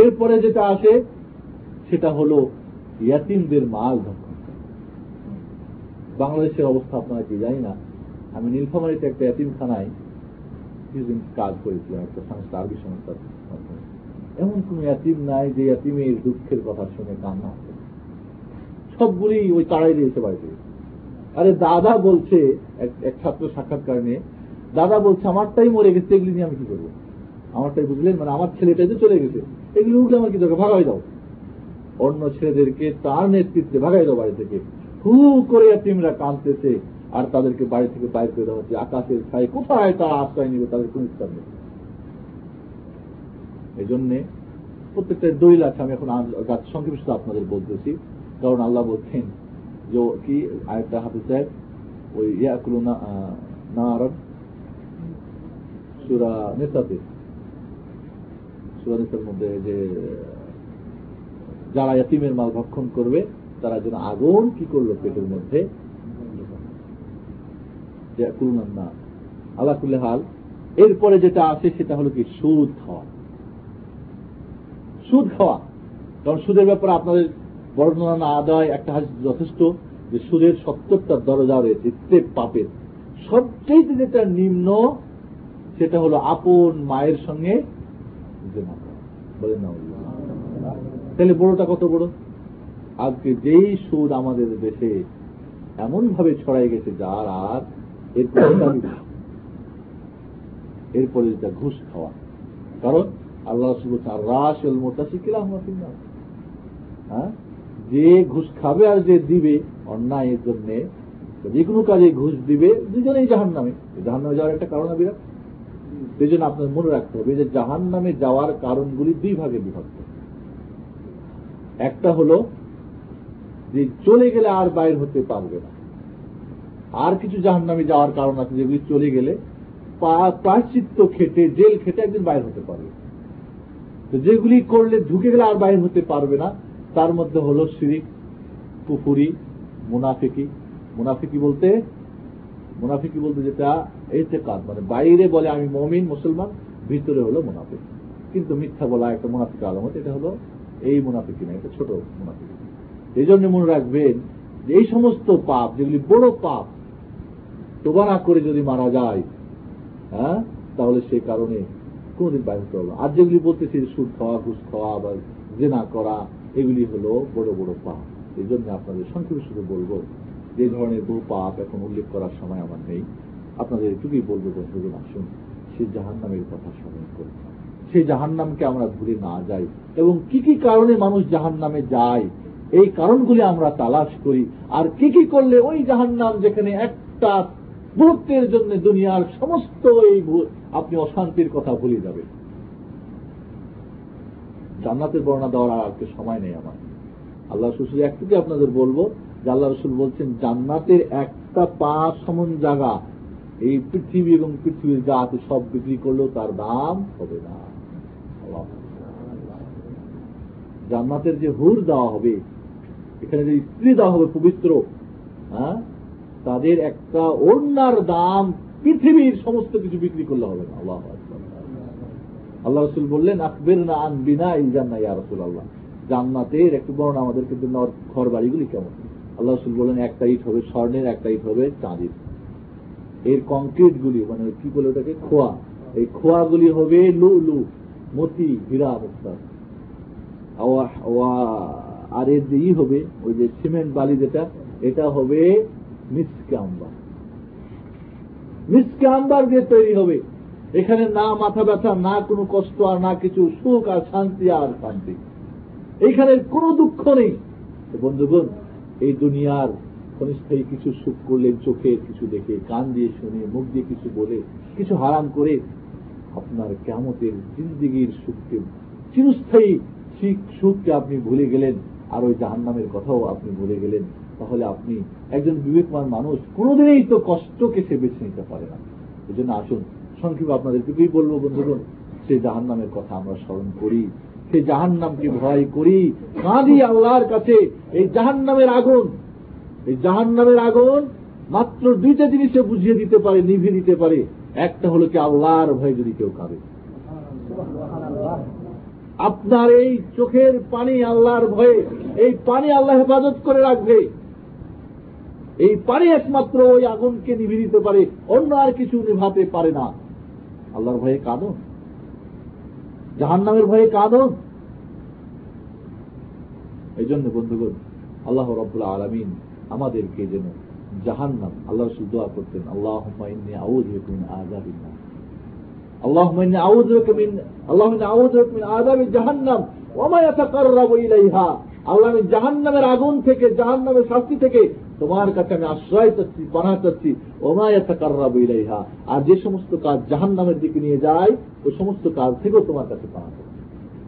A: এরপরে যেটা আসে, সেটা হল ইয়াতিমদের মাল ধর্ষণ। বাংলাদেশের অবস্থা আপনারা কি জানি না, আমি নীলফামারিতে একটা ইয়াতিমখানায় কিছুদিন কাজ করেছিলাম, একটা সংস্থা, আরবি সংস্থার এমন কোন ইয়াতিম নাই যে ইয়াতিমের দুঃখের কথা শুনে কান্না সবগুলি ওই তাড়াই দিয়েছে বাড়িতে। আরে দাদা বলছে, এক ছাত্র সাক্ষাৎকার নিয়ে, দাদা বলছে, আমারটাই মরে গেছে, এগুলি নিয়ে আমি কি করব? আমারটাই বুঝলেন মানে আমার ছেলেটাই তো চলে গেছে, এগুলি উঠলে আমার কি দরকার? ভাগাই দাও। অন্য ছেলেদেরকে তার নেতৃত্বে ভাগাই দাও বাড়ি থেকে। হু করে তিমরা কাঁদতেছে, আর তাদেরকে বাড়ি থেকে বাইর করে দেওয়া হচ্ছে। আকাশের ছায় কোথায় তারা আশ্রয় নিবে তাদের কোন ইচ্ছা নেই। এই জন্যে প্রত্যেকটা দলিল আছে, আমি এখন সংক্ষিপ্ত আপনাদের বলতেছি। কারণ আল্লাহ বলছেন আরেকটা হাতে চায় ওই ইয়াকুলো নারদ সুরা নেতাতে সুরা নেতার মধ্যে যে যারা এতিমের মাল ভক্ষণ তারা যেন আগুন কি করল পেটের মধ্যে? না আল্লাহ হাল, এরপরে যেটা আছে সেটা হলো কি সুদ খাওয়া। সুদ খাওয়া। কারণ সুদের ব্যাপারে আপনাদের বর্ণনা না আদায় একটা যথেষ্ট। যে সুদের সত্তরটা দরজা রয়েছে স্টেপ পাপের সবচেয়ে যেটা নিম্ন, সেটা হলো আপন মায়ের সঙ্গে তাহলে বড়টা কত বড়? আজকে যেই সুদ আমাদের দেশে এমন ভাবে ছড়াই গেছে, যার আর এরপরে এরপরে যেটা ঘুষ খাওয়া। কারণ আল্লাহ রাস এল মোতাসিকিরা হ্যাঁ? যে ঘুষ খাবে আর যে দিবে, অন্যায়ের জন্য যে কোনো কাজে ঘুষ দিবে, দুজনেই জাহান নামে জাহান নামে যাওয়ার একটা কারণ বিরাট। সেই জন্য আপনার মনে রাখতে হবে যে জাহান নামে যাওয়ার কারণগুলি দুই ভাগে বিভক্ত। একটা হল যে চলে গেলে আর বাইর হতে পারবে না। আর কিছু জাহান নামে যাওয়ার কারণ আছে যেগুলি চলে গেলে প্রায়শ্চিত্ত খেটে, জেল খেটে একদিন বাইর হতে পারবে। তো যেগুলি করলে ঢুকে গেলে আর বাইর হতে পারবে না তার মধ্যে হল শিরিক পুফুরি মুনাফিকি। মুনাফিকি বলতে মুনাফিকি বলতে যেটা এতে কাজ মানে বাইরে বলে আমি মমিন, মুসলমান, ভিতরে হলো মুনাফিক। কিন্তু মিথ্যা বলা একটা মুনাফিক আলমত, এটা হলো এই মুনাফিকি না, এটা ছোট মুনাফিক। এই জন্য মনে রাখবেন যে এই সমস্ত পাপ, যেগুলি বড় পাপ, তোবা না করে যদি মারা যায় হ্যাঁ তাহলে সে কারণে কোনদিন বাইরে হবে আর যেগুলি বলতেছি, সুদ খাওয়া, ঘুষ খাওয়া বা জেনা করা এগুলি হলো বড় বড় পাপ। এই জন্য আপনাদের সংক্ষেপে শুধু বলব, যে ধরনের বহু পাপ এখন উল্লেখ করার সময় আমার নেই। আপনাদের এটুকুই বলব বন্ধুজন আসুন, সে জাহান নামের কথা স্মরণ করি। সেই জাহান নামকে আমরা ভুলে না যাই এবং কি কি কারণে মানুষ জাহান নামে যায়, এই কারণগুলি আমরা তালাশ করি। আর কি কি করলে ওই জাহান নাম যেখানে একটা মুহূর্তের জন্য দুনিয়ার সমস্ত এই আপনি অশান্তির কথা ভুলে যাবেন। জান্নাতের বর্ণনা দেওয়ার আর সময় নেই আমার। আল্লাহ রসুল একটুকু আপনাদের বলব যে আল্লাহ রসুল বলছেন, জান্নাতের একটা পা সমন জায়গা, এই পৃথিবী এবং পৃথিবীর যা আছে সব বিক্রি করলেও তার দাম হবে না। জান্নাতের যে হুর দেওয়া হবে, এখানে যে স্ত্রী দেওয়া হবে পবিত্র হ্যাঁ তাদের একটা অন্যার দাম পৃথিবীর সমস্ত কিছু বিক্রি করলে হবে না। আল্লাহ আল্লাহ রসুল বললেন আকবের না আন বিনা ইলজান্না ইয়া রসুল আল্লাহ জান্নাতের একটু বর্ণনা আমাদেরকে ঘর বাড়িগুলি কেমন? আল্লাহ রসুল বলেন একটা ইট হবে স্বর্ণের, একটা ইট হবে চাঁদির। এর কংক্রিট গুলি মানে কি বলে ওটাকে? খোয়া। এই খোয়াগুলি হবে লু লু মতি, হীরা মুক্তার আর এর যে ই হবে ওই যে সিমেন্ট বালি যেটা, এটা হবে মিসকে আম্বার। মিসকে আম্বার দিয়ে তৈরি হবে। এখানে না মাথা ব্যথা, না কোনো কষ্ট, আর না কিছু সুখ আর শান্তি আর শান্তি। এইখানে কোনো দুঃখ নেই। বন্ধুগণ, এই দুনিয়ার ক্ষণস্থায়ী কিছু সুখ করলেন চোখের কিছু দেখে, কান দিয়ে শুনে, মুখ দিয়ে কিছু বলে, কিছু হারাম করে, আপনার কেমতের জিন্দিগির সুখকে, চিরস্থায়ী ঠিক সুখকে আপনি ভুলে গেলেন, আর ওই জাহান্নামের কথাও আপনি ভুলে গেলেন, তাহলে আপনি একজন বিবেকমান মানুষ। কোনোদিনই তো কষ্টকে সে বেছে নিতে পারে না। এই জন্য আসুন সংক্ষেপে আপনাদেরকেই বলব বন্ধুগণ সে জাহান্নামের কথা আমরা স্মরণ করি সে জাহান নামকে ভয় করি, কাঁদি আল্লাহর কাছে এই জাহান নামের আগুন। এই জাহান নামের আগুন মাত্র দুইটা জিনিসে বুঝিয়ে দিতে পারে, নিভিয়ে দিতে পারে। একটা হলো কি আল্লাহর ভয়ে যদি কেউ কাঁদে। আপনার এই চোখের পানি আল্লাহর ভয়ে, এই পানি আল্লাহ হেফাজত করে রাখবে। এই পানি একমাত্র ওই আগুনকে নিভিয়ে দিতে পারে, অন্য আর কিছু নিভাতে পারে না। আল্লাহর ভয়ে কাঁদো? জাহান নামের ভয়ে কাঁদন এই জন্য বন্ধুগণ, আল্লাহ রব্বুল্লাহ আলমিন আমাদেরকে যেন জাহান নাম আল্লাহ রসুল দোয়া করতেন আল্লাহ আউদ আজাবিন আল্লাহ আউদ আল্লাহ আউদ আজাবি জাহান্নাম আল্লাহ আমি জাহান্নামের আগুন থেকে, জাহান্নামের শাস্তি থেকে তোমার কাছে আমি আশ্রয় চাচ্ছি, পানা চাচ্ছি। ওমায়াতা কার্রা বইলাইহা আর যে সমস্ত কাজ জাহান নামের দিকে নিয়ে যায়, ওই সমস্ত কাজ থেকেও তোমার কাছে পানা চাচ্ছি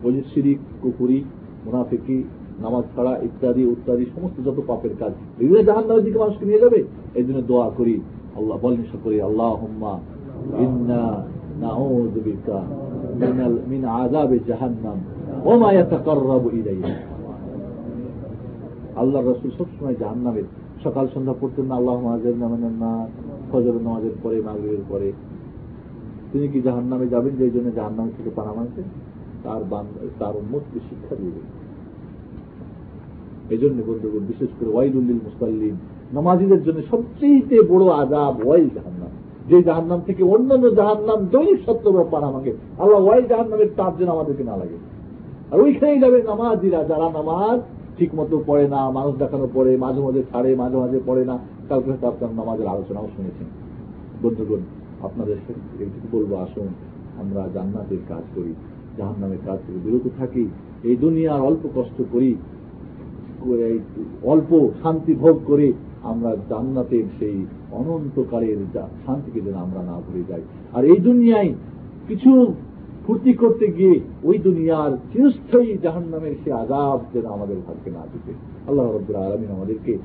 A: ওই যে সিরিক কুকুরি মুনাফিকি, নামাজ ছাড়া ইত্যাদি ইত্যাদি সমস্ত যত পাপের কাজ এগুলো জাহান নামের দিকে মানুষকে নিয়ে যাবে এই জন্য দোয়া করি। আল্লাহ বলেন করি আল্লাহ হুম্মা ইন্না নাউযুবিকা মিনাল, মিন আযাবে জাহান্নাম। ওমা ইয়াতাকাররাবু ইলাইহা। আল্লাহ রসুল সবসময় জাহান্নামের সকাল, সন্ধ্যা না আল্লাহ মাহাজের নামানের না, ফজর নামাজের পরে মাগরের পরে। তিনি কি জাহান নামে যাবেন যে জন্য জাহান নাম থেকে পানা মানছেন তার তার উন্মতকে শিক্ষা দিবে। এই জন্য বন্ধুগণ, বিশেষ করে ওয়াইদুল্লিল মুসাল্লিম নামাজিদের জন্য সবচেয়ে বড় আজাব ওয়াইল জাহান্নাম। যে জাহান্নাম থেকে অন্যান্য জাহান্নাম দৈনিক সত্য পানা মাগে। আল্লাহ ওয়াইল জাহান্নামের তাপ যেন আমাদেরকে না লাগে। আর ওইখানেই যাবে নামাজিরা, যারা নামাজ ঠিক মতো পড়ে না, মানুষ দেখানো পড়ে, মাঝে মাঝে ছাড়ে, মাঝে মাঝে পড়ে না, কালকে হয়তো আপনার নামাজের আলোচনাও শুনেছেন। বন্ধুগণ, আপনাদের এইটুকু বলব, আসুন, আমরা জান্নাতের কাজ করি জাহান নামের কাজ থেকে বিরত থাকি, এই দুনিয়ার অল্প কষ্ট করি অল্প শান্তি ভোগ করে আমরা জান্নাতের সেই অনন্তকালের শান্তিকে যেন আমরা না ভুলে যাই। আর এই দুনিয়ায় কিছু ফুর্তি করতে গিয়ে ওই দুনিয়ার চিরস্থায়ী জাহান নামের সে আজাব যেন আমাদের ভাগ্যে না দিতে আল্লাহ রব্বুল আলমিন আমাদেরকে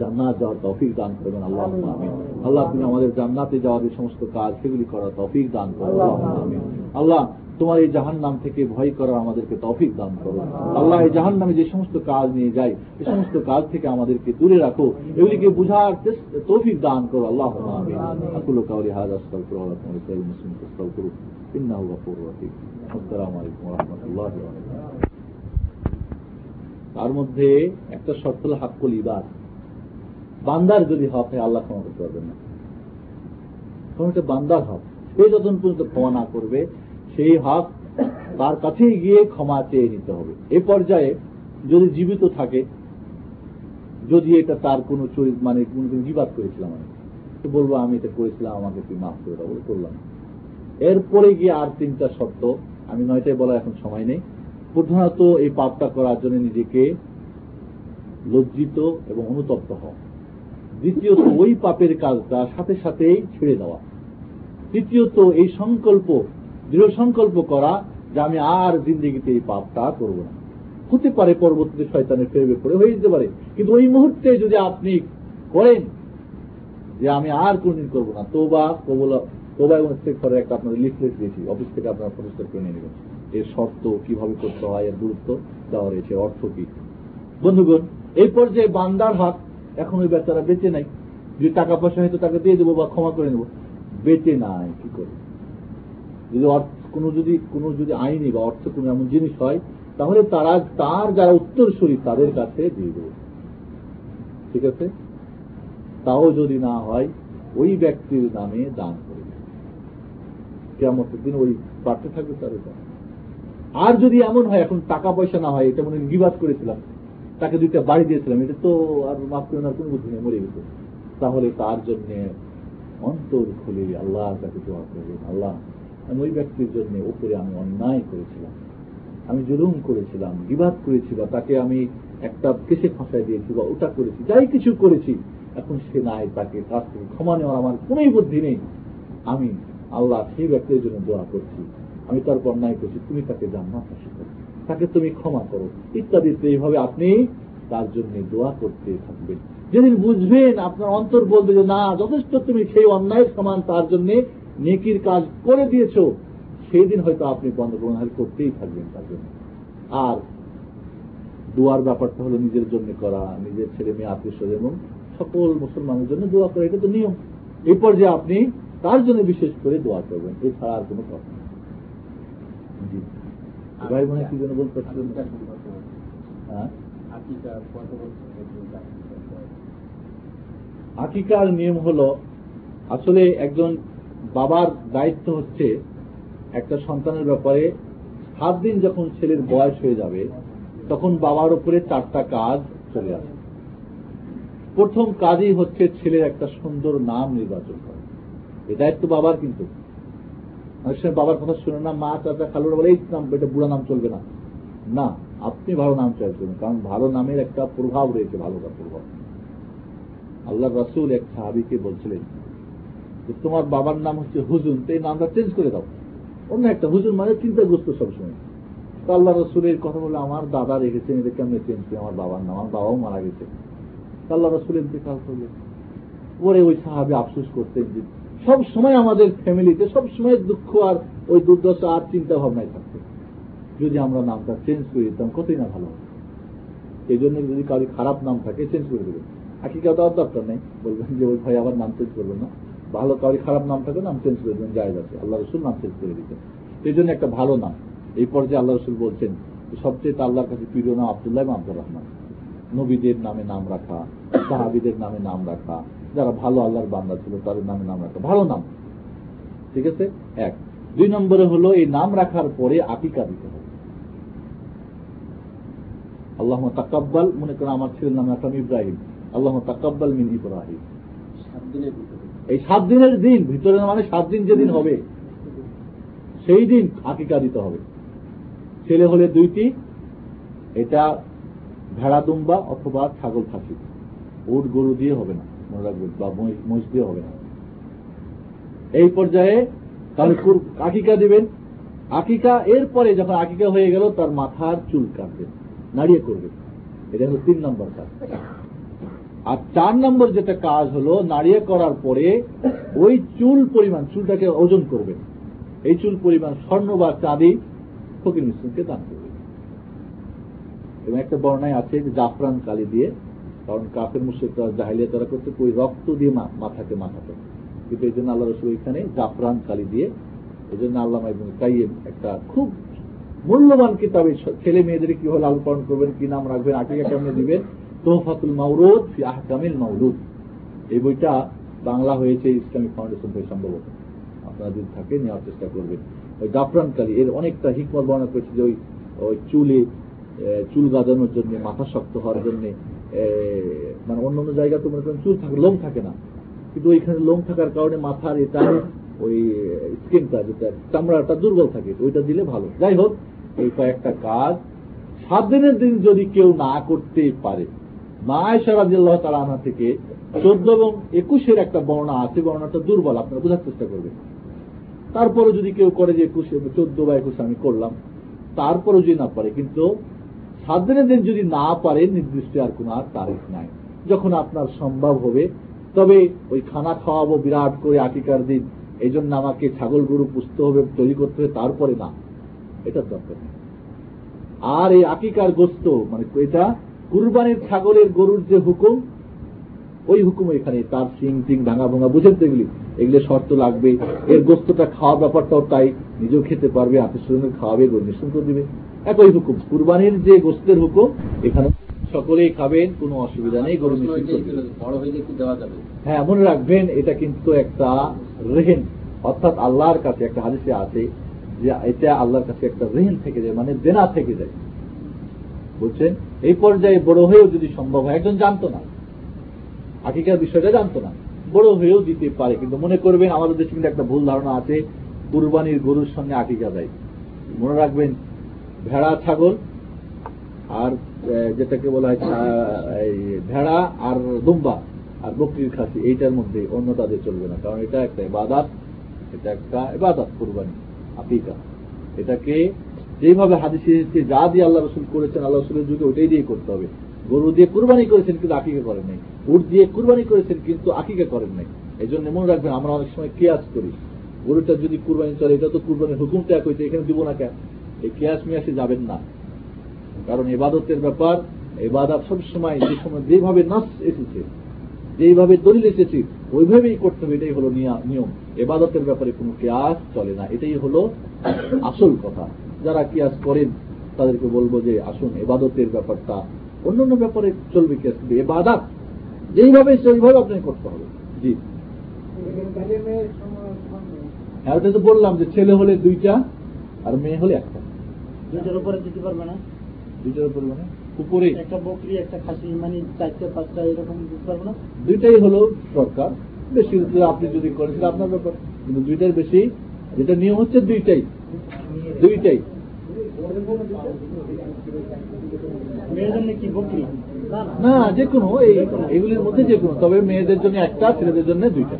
A: জান্নাত যাওয়ার তফিক দান করবেন। আল্লাহ আমিন আল্লাহ তুমি আমাদের জান্নাতে যাওয়ার যে সমস্ত কাজ সেগুলি করার তফিক দান করবেন আমিন। আল্লাহ তোমার এই জাহান নাম থেকে ভয় করার আমাদেরকে তফিক দান করো আল্লাহ এই জাহান নামে যে সমস্ত কাজ নিয়ে যায় এই সমস্ত কাজ থেকে আমাদেরকে দূরে রাখো। এগুলিকে বুঝার তৌফিক দান করো। আল্লাহ আকুল কাউরি হাজ আস্তাল করো আল্লাহ মুসলিম করো গফুর রহিম আসসালামু আলাইকুম ওয়া রাহমাতুল্লাহি ওয়া বারাকাতুহু তার মধ্যে একটা শর্ত হল হাক্কুল ইবাদ। বান্দার যদি হক হয়, আল্লাহ ক্ষমা করতে পারবেন না। কারণ এটা বান্দার হক। সে যতক্ষণ পর্যন্ত ক্ষমা না করবে, সেই হক তার কাছেই গিয়ে ক্ষমা চেয়ে নিতে হবে। এ পর্যায়ে যদি জীবিত থাকে, যদি এটা তার কোন চরিত্র মানে কোনদিন বিবাদ করেছিলাম আমি, তো বলব, আমি এটা করেছিলাম, আমাকে তুই মাফ করে দেবো করলাম। এরপরে গিয়ে আর তিনটা শর্ত, আমি নয়টাই বলার এখন সময় নেই। প্রধানত এই পাপটা করার জন্য নিজেকে লজ্জিত এবং অনুতপ্ত হওয়া। দ্বিতীয়ত ওই পাপের কাজটা সাথে সাথেই ছেড়ে দেওয়া। তৃতীয়ত এই সংকল্প, দৃঢ় সংকল্প করা যে আমি আর জিন্দিগিতে এই পাপটা করব না। হতে পারে পরবর্তীতে শয়তানের ফেরবে পড়ে, হয়ে যেতে পারে। কিন্তু ওই মুহূর্তে যদি আপনি করেন যে আমি আর কোনদিন করব না তোবা কবলা তোবা এবং করে একটা আপনাদের লিফলেট দিয়েছি। অফিস থেকে আপনারা পরিষ্কার করে নিয়ে নেবেন। এর শর্ত, কীভাবে করতে হয়, এর গুরুত্ব দেওয়া রয়েছে। অর্থ কি? বন্ধুগণ, এই পর্যায়ে বান্দার হাত এখন ওই বেচারা বেঁচে নাই। যদি টাকা পয়সা হয়তো তাকে দিয়ে দেবো বা ক্ষমা করে নেব। বেঁচে নাই, কি করে? যদি কোনো যদি কোনো যদি আইনি বা অর্থ কোনো এমন জিনিস হয়, তাহলে তারা, তার যারা উত্তরসূরি, তাদের কাছে দিয়ে দেবে। ঠিক আছে? তাও যদি না হয়, ওই ব্যক্তির নামে দান কেমন দিন ওই পাঠতে থাকবে তার আর যদি এমন হয়, এখন টাকা পয়সা না হয়, এটা মনে গিবাদ করেছিলাম, তাকে দুইটা বাড়ি দিয়েছিলাম, এটা তো আর মাফ করে না কোনো বুদ্ধি নেই, মরে গেছে। তাহলে তার জন্য অন্তর খুলে আল্লাহ তাকে দোয়া করবেন, আল্লাহ, আমি ওই ব্যক্তির জন্য উপরে আমি অন্যায় করেছিলাম, আমি জুলুম করেছিলাম, বিবাদ করেছি বা তাকে আমি একটা কেসে ফাঁসাই দিয়েছি বা ওটা করেছি, যাই কিছু করেছি, এখন সে নাই, তাকে কাছ থেকে ক্ষমা নেওয়ার আমার কোন বুদ্ধি নেই। আমি আল্লাহ সেই ব্যক্তির জন্য দোয়া করছি। আমি তার অন্যায় করছি, তুমি তাকে জান্নাত করো। তাকে তুমি ক্ষমা করো। ইত্যাদি এইভাবে আপনি তার জন্য দোয়া করতে থাকবেন। যেদিন বুঝবেন, আপনার অন্তর বলবে যে, না, যথেষ্ট তুমি সেই অন্যায়ের সমান তার জন্য নেকির কাজ করে দিয়েছ। সেই দিন হয়তো আপনি বন্ধ প্রণালী করতেই থাকবেন তার জন্য। আর দোয়ার ব্যাপারটা হলো নিজের জন্য করা, নিজের ছেলে মেয়ে, আত্মীয় এবং সকল মুসলমানের জন্য দোয়া করা, এটা তো নিয়ম। এই পর্যায়ে আপনি তার জন্য বিশেষ করে দোয়া করবেন এছাড়া আর কোনো কথা জি। ভাই বোনে কি জন্য বলতে হ্যাঁ? আকিকার নিয়ম হল আসলে একজন বাবার দায়িত্ব হচ্ছে একটা সন্তানের ব্যাপারে সাত দিন যখন ছেলের বয়স হয়ে যাবে তখন বাবার উপরে চারটা কাজ চলে আসে। প্রথম কাজই হচ্ছে ছেলের একটা সুন্দর নাম নির্বাচন এ দায়িত্ব বাবার কিন্তু। অনেক সময় বাবার কথা শুনে না, মা চাচা খালুরা বলে, এই নাম, এটা বুড়া নাম চলবে না। না, আপনি ভালো নাম চাইছেন, কারণ ভালো নামের একটা প্রভাব রয়েছে ভালোটার প্রভাব। আল্লাহ রাসুল এক সাহাবিকে বলছিলেন যে, তোমার বাবার নাম হচ্ছে হুজুন তো এই নামটা চেঞ্জ করে দাও। অন্য একটা হুজুন মানে চিন্তাগ্রস্ত সবসময়। তো আল্লাহ রসুলের কথা বলে আমার দাদা রেখেছেন, এটা কেমন চেঞ্জ করি আমার বাবার নাম? আমার বাবাও মারা গেছে। আল্লাহ রসুল ইন্তেকাল করলেন। পরে ওই সাহাবি আফসোস করতেন যে সব সময় আমাদের ফ্যামিলিতে, সব সময় দুঃখ আর ওই দুর্দশা আর চিন্তা ভাবনায় থাকতো। যদি আমরা নামটা চেঞ্জ করে দিতাম, কতই না ভালো এই জন্য যদি কারও খারাপ নাম থাকে, চেঞ্জ করে দেবেন। আকিকা দেওয়ার দরকার নেই, বলবেন যে, ওই ভাই আবার নাম চেঞ্জ করবেন না। ভালো কারও খারাপ নাম থাকে, নাম চেঞ্জ করে দেবেন যায় যাচ্ছে আল্লাহ রসুল নাম চেঞ্জ করে দিতেন এই জন্য একটা ভালো নাম। এই পর্যায়ে আল্লাহ রসুল বলছেন, সবচেয়ে আল্লাহর কাছে প্রিয় নাম আবদুল্লাহ আব্দুর রহমান। নবীদের নামে নাম রাখা, সাহাবিদের নামে নাম রাখা যারা ভালো আল্লাহর বান্দা ছিল তাদের নামে নাম রাখা। ভালো নাম। ঠিক আছে? এক। দুই নম্বরে হলো এই নাম রাখার পরে আকিকা দিতে হবে। আল্লাহ তাকাব্বাল মনে করেন আমার ছেলের নাম এখন ইব্রাহিম। আল্লাহ তাকাব্বাল মিন ইব্রাহিম।
B: সাত দিনের ভিতরে।
A: এই সাত দিনের দিন ভিতরে মানে সাত দিন যেদিন হবে সেই দিন আকিকা দিতে হবে। ছেলে হলে দুইটি এটা ভেড়া দুম্বা অথবা ছাগল খাসি। উট গরু দিয়ে হবে না। মনে রাখবেন বা মহিষ- হবে না। এই পর্যায়ে তাহলে আকিকা দিবেন। আকিকা, এরপরে যখন আকিকা হয়ে গেল, তার মাথার চুল কাটবেন নাড়িয়ে করবেন এটা হলো তিন নম্বর কাজ। আর চার নম্বর যেটা কাজ হলো, নাড়িয়ে করার পরে ওই চুল পরিমাণ, চুলটাকে ওজন করবেন এই চুল পরিমাণ স্বর্ণ বা চাঁদি ফকির মিশ্রকে দান করবেন এবং একটা বর্ণায় আছে যে জাফরান কালি দিয়ে কারণ কাফের মুশ্রিকরা জাহিলিয়া তারা করতে ওই রক্ত দিয়ে মাথাকে মাথাতে। কিন্তু এই জন্য আল্লাহ রসুল এখানে জাফরান কালি দিয়ে এই জন্য আল্লাহ এবং কাইয়েম একটা খুব মূল্যবান কিতাবে ছেলে মেয়েদের কীভাবে লালন পালন করবেন, কি নাম রাখবেন, আকিকা কেমনে দিবেন? তোহফাতুল মাউরুদ ফি আহকামিল মাউরুদ। এই বইটা বাংলা হয়েছে, ইসলামিক ফাউন্ডেশন থেকে সম্ভবত। আপনারা যদি থাকে নেওয়ার চেষ্টা করবেন। ওই জাফরান কালি, এর অনেকটা হিকমত বর্ণনা করেছে যে ওই ওই চুলে চুল গাজানোর জন্য, মাথা শক্ত হওয়ার জন্য মানে অন্য অন্য জায়গা তো মনে করেন চুল থাকে লোম থাকে না। কিন্তু ওইখানে লোম থাকার কারণে মাথার এটা ওই, স্কিনটা যেটা, চামড়াটা দুর্বল থাকে ওইটা দিলে ভালো। যাই হোক, এই কয়েকটা কাজ। সাত দিনের দিন যদি কেউ না করতে পারে মা আয়সারাজিল্লাহ তালা আনা থেকে চোদ্দ এবং একুশের একটা বর্ণা আছে বর্ণাটা দুর্বল, আপনারা বোঝার চেষ্টা করবেন। তারপরে যদি কেউ করে যে একুশে, চোদ্দ বা একুশে আমি করলাম তারপরে যদি না পারে, কিন্তু সাত দিনের দিন যদি না পারে, নির্দিষ্ট আর কোন আর তারিখ নাই। যখন আপনার সম্ভব হবে, তবে ওই খানা খাওয়াবো বিরাট করে আকিকার দিন। এই জন্য আমাকে ছাগল গরু পুষতে হবে, তৈরি করতে হবে, তারপরে না। এটার দরকার নেই। আর এই আকিকার গোস্ত মানে এটা কুরবানির ছাগলের গরুর যে হুকুম, ওই হুকুম এখানে, তার সিং টিং, ভাঙা ভাঙা, বুঝেন তো এগুলি? এগুলো শর্ত লাগবে এর গোস্তটা খাওয়া ব্যাপারটাও তাই, নিজেও খেতে পারবে আত্মীয় খাওয়াবে গরু নিশ্চিন্ত দিবে। একই হুকুম। কুরবানির যে গোস্তের হুকুম এখানে সকলেই খাবেন কোনো অসুবিধা নেই গরু
B: বড় যাবে।
A: হ্যাঁ মনে রাখবেন এটা কিন্তু একটা রেহেন। অর্থাৎ আল্লাহর কাছে একটা হাদিসে আছে যে এটা আল্লাহর কাছে একটা রেহেন থেকে যায় মানে দেনা থেকে যায়। বুঝছেন? এই পর্যায়ে বড় হয়েও যদি সম্ভব হয় একজন জানতো না। আকিকার বিষয়টা জানতো না। বড় হয়েও দিতে পারে কিন্তু মনে করবেন আমাদের দেশে কিন্তু একটা ভুল ধারণা আছে কুরবানির গরুর সঙ্গে আকিকা দেয় মনে রাখবেন ভেড়া, ছাগল, আর যেটাকে বলা হয় ভেড়া আর দুম্বা আর বকরির খাসি, এইটার মধ্যে অন্য তাদের চলবে না। কারণ এটা একটা ইবাদাত, এটা একটা ইবাদাত, কুরবানি আকিকা এটাকে যেভাবে হাদিসে এসেছে, যা দিয়ে আল্লাহ রসুল করেছেন, আল্লাহ রসুলের যুগে ওইটাই দিয়ে করতে হবে। গরু দিয়ে কুরবানি করেছেন কিন্তু আকিকা করেন নাই। উট দিয়ে কুরবানি করেছেন কিন্তু আকিকা করেন নাই। এই জন্য মনে রাখবেন, আমরা অনেক সময় কেয়াস করি। গরুটা যদি কুরবানি চলে, এটা তো কুরবানির হুকুমটা এক হয়েছে এখানে দিব না কেন? এই কেয়াস মিয়াসে যাবেন না। কারণ এবাদতের ব্যাপার এবাদত সবসময় যে সময় যেভাবে নাস এসেছে যেইভাবে দলিল এসেছে ওইভাবেই করতে হবে এটাই হলো নিয়ম। এবাদতের ব্যাপারে কোনো কেয়াস চলে না এটাই হলো আসল কথা। যারা কিয়াস করেন তাদেরকে বলব যে আসুন এবাদতের ব্যাপারটা অন্যান্য ব্যাপারে চলবে কিয়াস কিন্তু এবাদাত যেইভাবে সেইভাবে আপনাকে করতে হবে। জি। হ্যাঁ ওটা তো বললাম যে ছেলে হলে দুইটা আর মেয়ে হলে একটা।
C: দুইটার উপরে দিতে পারবে না?
A: দুইটার উপরে মানে? উপরে।
C: একটা বকরি একটা খাসি মানে চারটে পাঁচটা এরকম দিতে পারবে না?
A: দুইটাই হলো সরকার বেশি আপনি যদি করেন সেটা আপনার ব্যাপার। কিন্তু দুইটার বেশি যেটা নিয়ম হচ্ছে দুইটাই। দুইটাই। না যে কোনো এই এগুলির মধ্যে যে কোনো। তবে মেয়েদের জন্য একটা ছেলেদের জন্য দুইটা।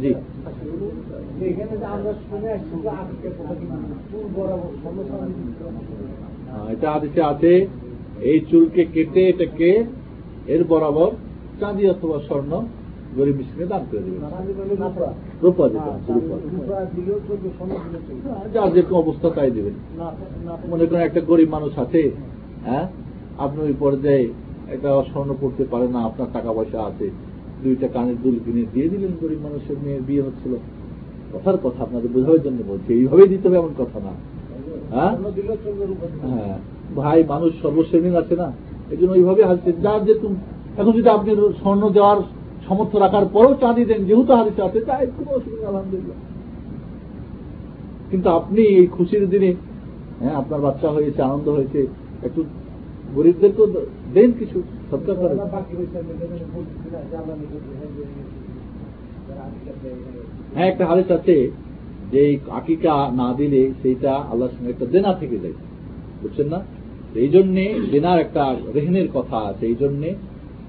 A: জি। হ্যাঁ, এটা আদেশে আছে এই চুলকে কেটে এটাকে এর বরাবর চাঁদি অথবা স্বর্ণ গরিব মিশ্রে দান করে দেবেন। রূপা। রূপা হ্যাঁ, যার যেরকম অবস্থা তাই দেবেন। মনে করেন একটা গরিব মানুষ আছে হ্যাঁ? আপনি ওই পর্যায়ে একটা স্বর্ণ পড়তে পারে না আপনার টাকা পয়সা আছে দুইটা কানের দুল কিনে দিয়ে দিলেন গরিব মানুষের মেয়ের বিয়ে হচ্ছিল। কথার কথা, আপনাদের বোঝানোর জন্য বলছি। এইভাবেই দিতে হবে এমন কথা না। হ্যাঁ? হ্যাঁ। ভাই, মানুষ সর্বশ্রেণীর আছে না? এই জন্য ওইভাবে হাসছে যার যেরকম এখন যদি আপনি স্বর্ণ দেওয়ার সমর্থ রাখার পরেও চাঁদি দেন, যেহেতু হাদিসে আছে তাই কোনো অসুবিধা আলহামদুলিল্লাহ। কিন্তু আপনি এই খুশির দিনে হ্যাঁ আপনার বাচ্চা হয়েছে, আনন্দ হয়েছে, একটু গরিবদেরকেও দেন কিছু করেন হ্যাঁ একটা হাদিস আছে যে এই আকিকা না দিলে সেইটা আল্লাহর সঙ্গে একটা দেনা থেকে যায়। বুঝছেন না? এই জন্যে দেনার একটা রেহনের কথা আছে, এই জন্যে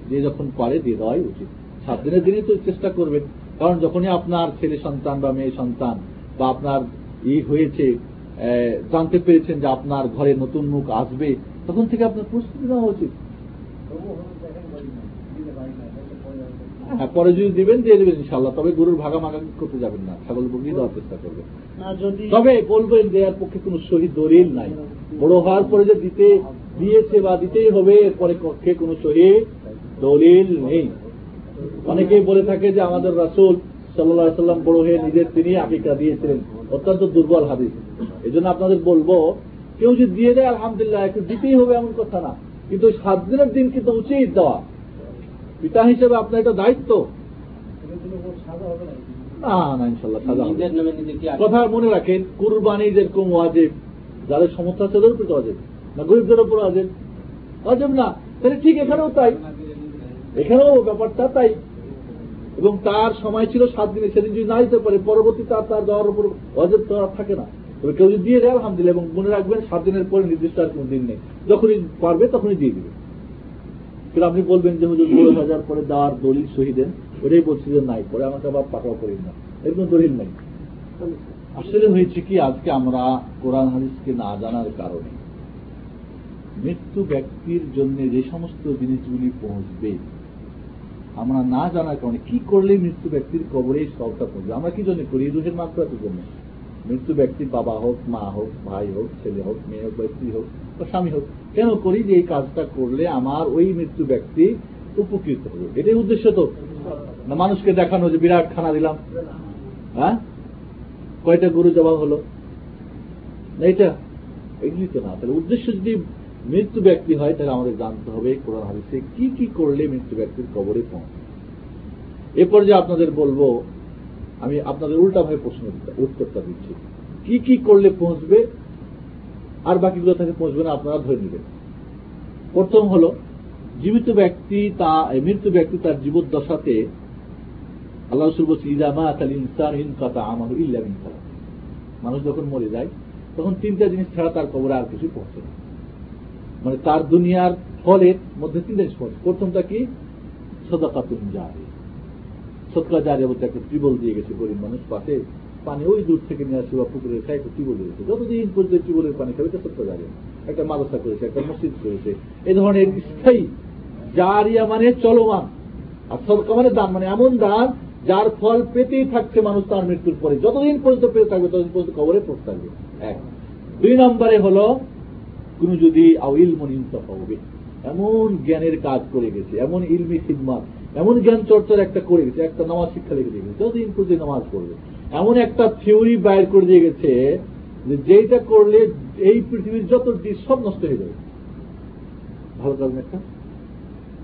A: যে যখন পারে দিয়ে দেওয়াই উচিত। সাত দিনের দিনই তো চেষ্টা করবেন। কারণ যখনই আপনার ছেলে সন্তান বা মেয়ে সন্তান বা আপনার ই হয়েছে জানতে পেরেছেন যে আপনার ঘরে নতুন মুখ আসবে, তখন থেকে আপনার প্রস্তুতি নেওয়া উচিত। হ্যাঁ পরে যদি দিবেন দিয়ে দেবেন ইনশাল্লাহ তবে গরুর ভাগামাগা করতে যাবেন না। ছাগল বকরি দেওয়ার চেষ্টা করবেন। তবে বলবেন এর পক্ষে কোনো শহীদ দলিল নাই। বড় হওয়ার পরে যে দিতে দিয়েছে বা দিতেই হবে এরপরে পক্ষে কোনো শহীদ দলিল নেই। অনেকেই বলে থাকে যে আমাদের রাসুল সাল্লাহ সাল্লাম বড় হয়ে নিজের তিনি আকিকা দিয়েছিলেন। অত্যন্ত দুর্বল হাদিস। এই জন্য আপনাদের বলব কেউ যদি দিয়ে দেয় আলহামদুলিল্লাহ একটু দিতেই হবে এমন কথা না। কিন্তু সাত দিনের দিন কিন্তু উচিত দেওয়া। পিতা হিসেবে আপনার এটা দায়িত্ব?
C: না
A: না ইনশাল্লাহ সাজা কথা মনে রাখেন কুরবানি যেরকম ওয়াজেব যাদের সমর্থ আছে তাদের উপর ওয়াজেব না গরিবদের উপর ওয়াজেব। ওয়াজেব না তাহলে ঠিক এখানেও তাই। এখানেও ব্যাপারটা তাই। এবং তার সময় ছিল সাত দিনে সেদিন যদি না দিতে পারে পরবর্তীতে আর তার দেওয়ার উপর অজেব তো আর থাকে না। তবে কেউ যদি দিয়ে দেয় আলহামদুলিল্লাহ এবং মনে রাখবেন সাত দিনের পরে নির্দিষ্ট আর কোন দিন নেই। যখনই পারবে তখনই দিয়ে দিবে। কিন্তু আপনি বলবেন যে হুজুর ষোলো হাজার পরে দেওয়ার দলিল শহীদেন ওটাই বলছি যে নাই, পরে আমাকে আবার পাকাও করেন না। এরকম দলিল নাই। আসলে হয়েছে কি, আজকে আমরা কোরআন হাদিসকে না জানার কারণে মৃত্যু ব্যক্তির জন্য যে সমস্ত জিনিসগুলি পৌঁছবে, আমরা না জানার কারণে কি করলে মৃত্যু ব্যক্তির কবরে সবটা পৌঁছবে? আমরা কি জন্য করি? রুহের মাত্রাতের জন্য। মৃত্যু ব্যক্তির বাবা হোক, মা হোক, ভাই হোক, ছেলে হোক, মেয়ে হোক বা স্ত্রী হোক বা স্বামী হোক, কেন করি যে এই কাজটা করলে আমার ওই মৃত্যু ব্যক্তি উপকৃত হবে? এটাই উদ্দেশ্য তো। না, মানুষকে দেখানো যে বিরাট খানা দিলাম। হ্যাঁ? কয়টা গরু জবাব হলো? না, এটা এগুলি তো না। তাহলে উদ্দেশ্য যদি মৃত্যু ব্যক্তি হয়, তাহলে আমাদের জানতে হবে কোরআন হাদিসে কি কি করলে মৃত্যু ব্যক্তির কবরে পৌঁছে এরপর যে আপনাদের বলব আমি আপনাদের উল্টা ভাবে প্রশ্ন উত্তরটা দিচ্ছি। কি কি করলে পৌঁছবে? আর বাকিগুলো থেকে পৌঁছবে না, আপনারা ধরে নেবেন। প্রথম হল, জীবিত ব্যক্তি তা মৃত্যু ব্যক্তি তার জীবদ্দশাতে আল্লাহ রসুল বলছে ইজামা আতাল ইনসান ইন কাতা আমাহু ইল্লা মিন মানুষ যখন মরে যায়, তখন তিনটা জিনিস ছাড়া তার কবরে আর কিছু পৌঁছে না। মানে তার দুনিয়ার ফলের মধ্যে তিনটা জিনিস পৌঁছে প্রথমটা কি? সদাকাতুন জারি। সৎকা জারি বলতে একটা টিবল দিয়ে গেছে গরিব মানুষ পাশে। পানি ওই দূর থেকে নিয়ে আসে বা পুকুরে খায় একটা টিবল দিয়ে গেছে। যতদিন পর্যন্ত টিবলের পানি খাবে, এটা সৎকা জারি একটা মাদ্রাসা করেছে, একটা মসজিদ করেছে। এই ধরনের স্থায়ী জারিয়া মানে চলমান। আর সদকা মানে দান মানে এমন দান যার ফল পেতেই থাকছে মানুষ তার মৃত্যুর পরে। যতদিন পর্যন্ত পেতে থাকবে, ততদিন পর্যন্ত কবরে পড়তে থাকবে এক। দুই নম্বরে হলো, কোন যদি আউইল মন ইনসাফা হবে, এমন জ্ঞানের কাজ করে গেছে, এমন ইলমি খিদমাত এমন জ্ঞান চর্চার একটা করে গেছে, একটা নামাজ শিক্ষা লিখে দিয়ে গেছে, যতদিন পর্যন্ত নামাজ পড়বে। এমন একটা থিওরি বাইর করে দিয়ে গেছে যে যেটা করলে এই পৃথিবীর যত দিক সব নষ্ট হয়ে যাবে। ভালো না একটা?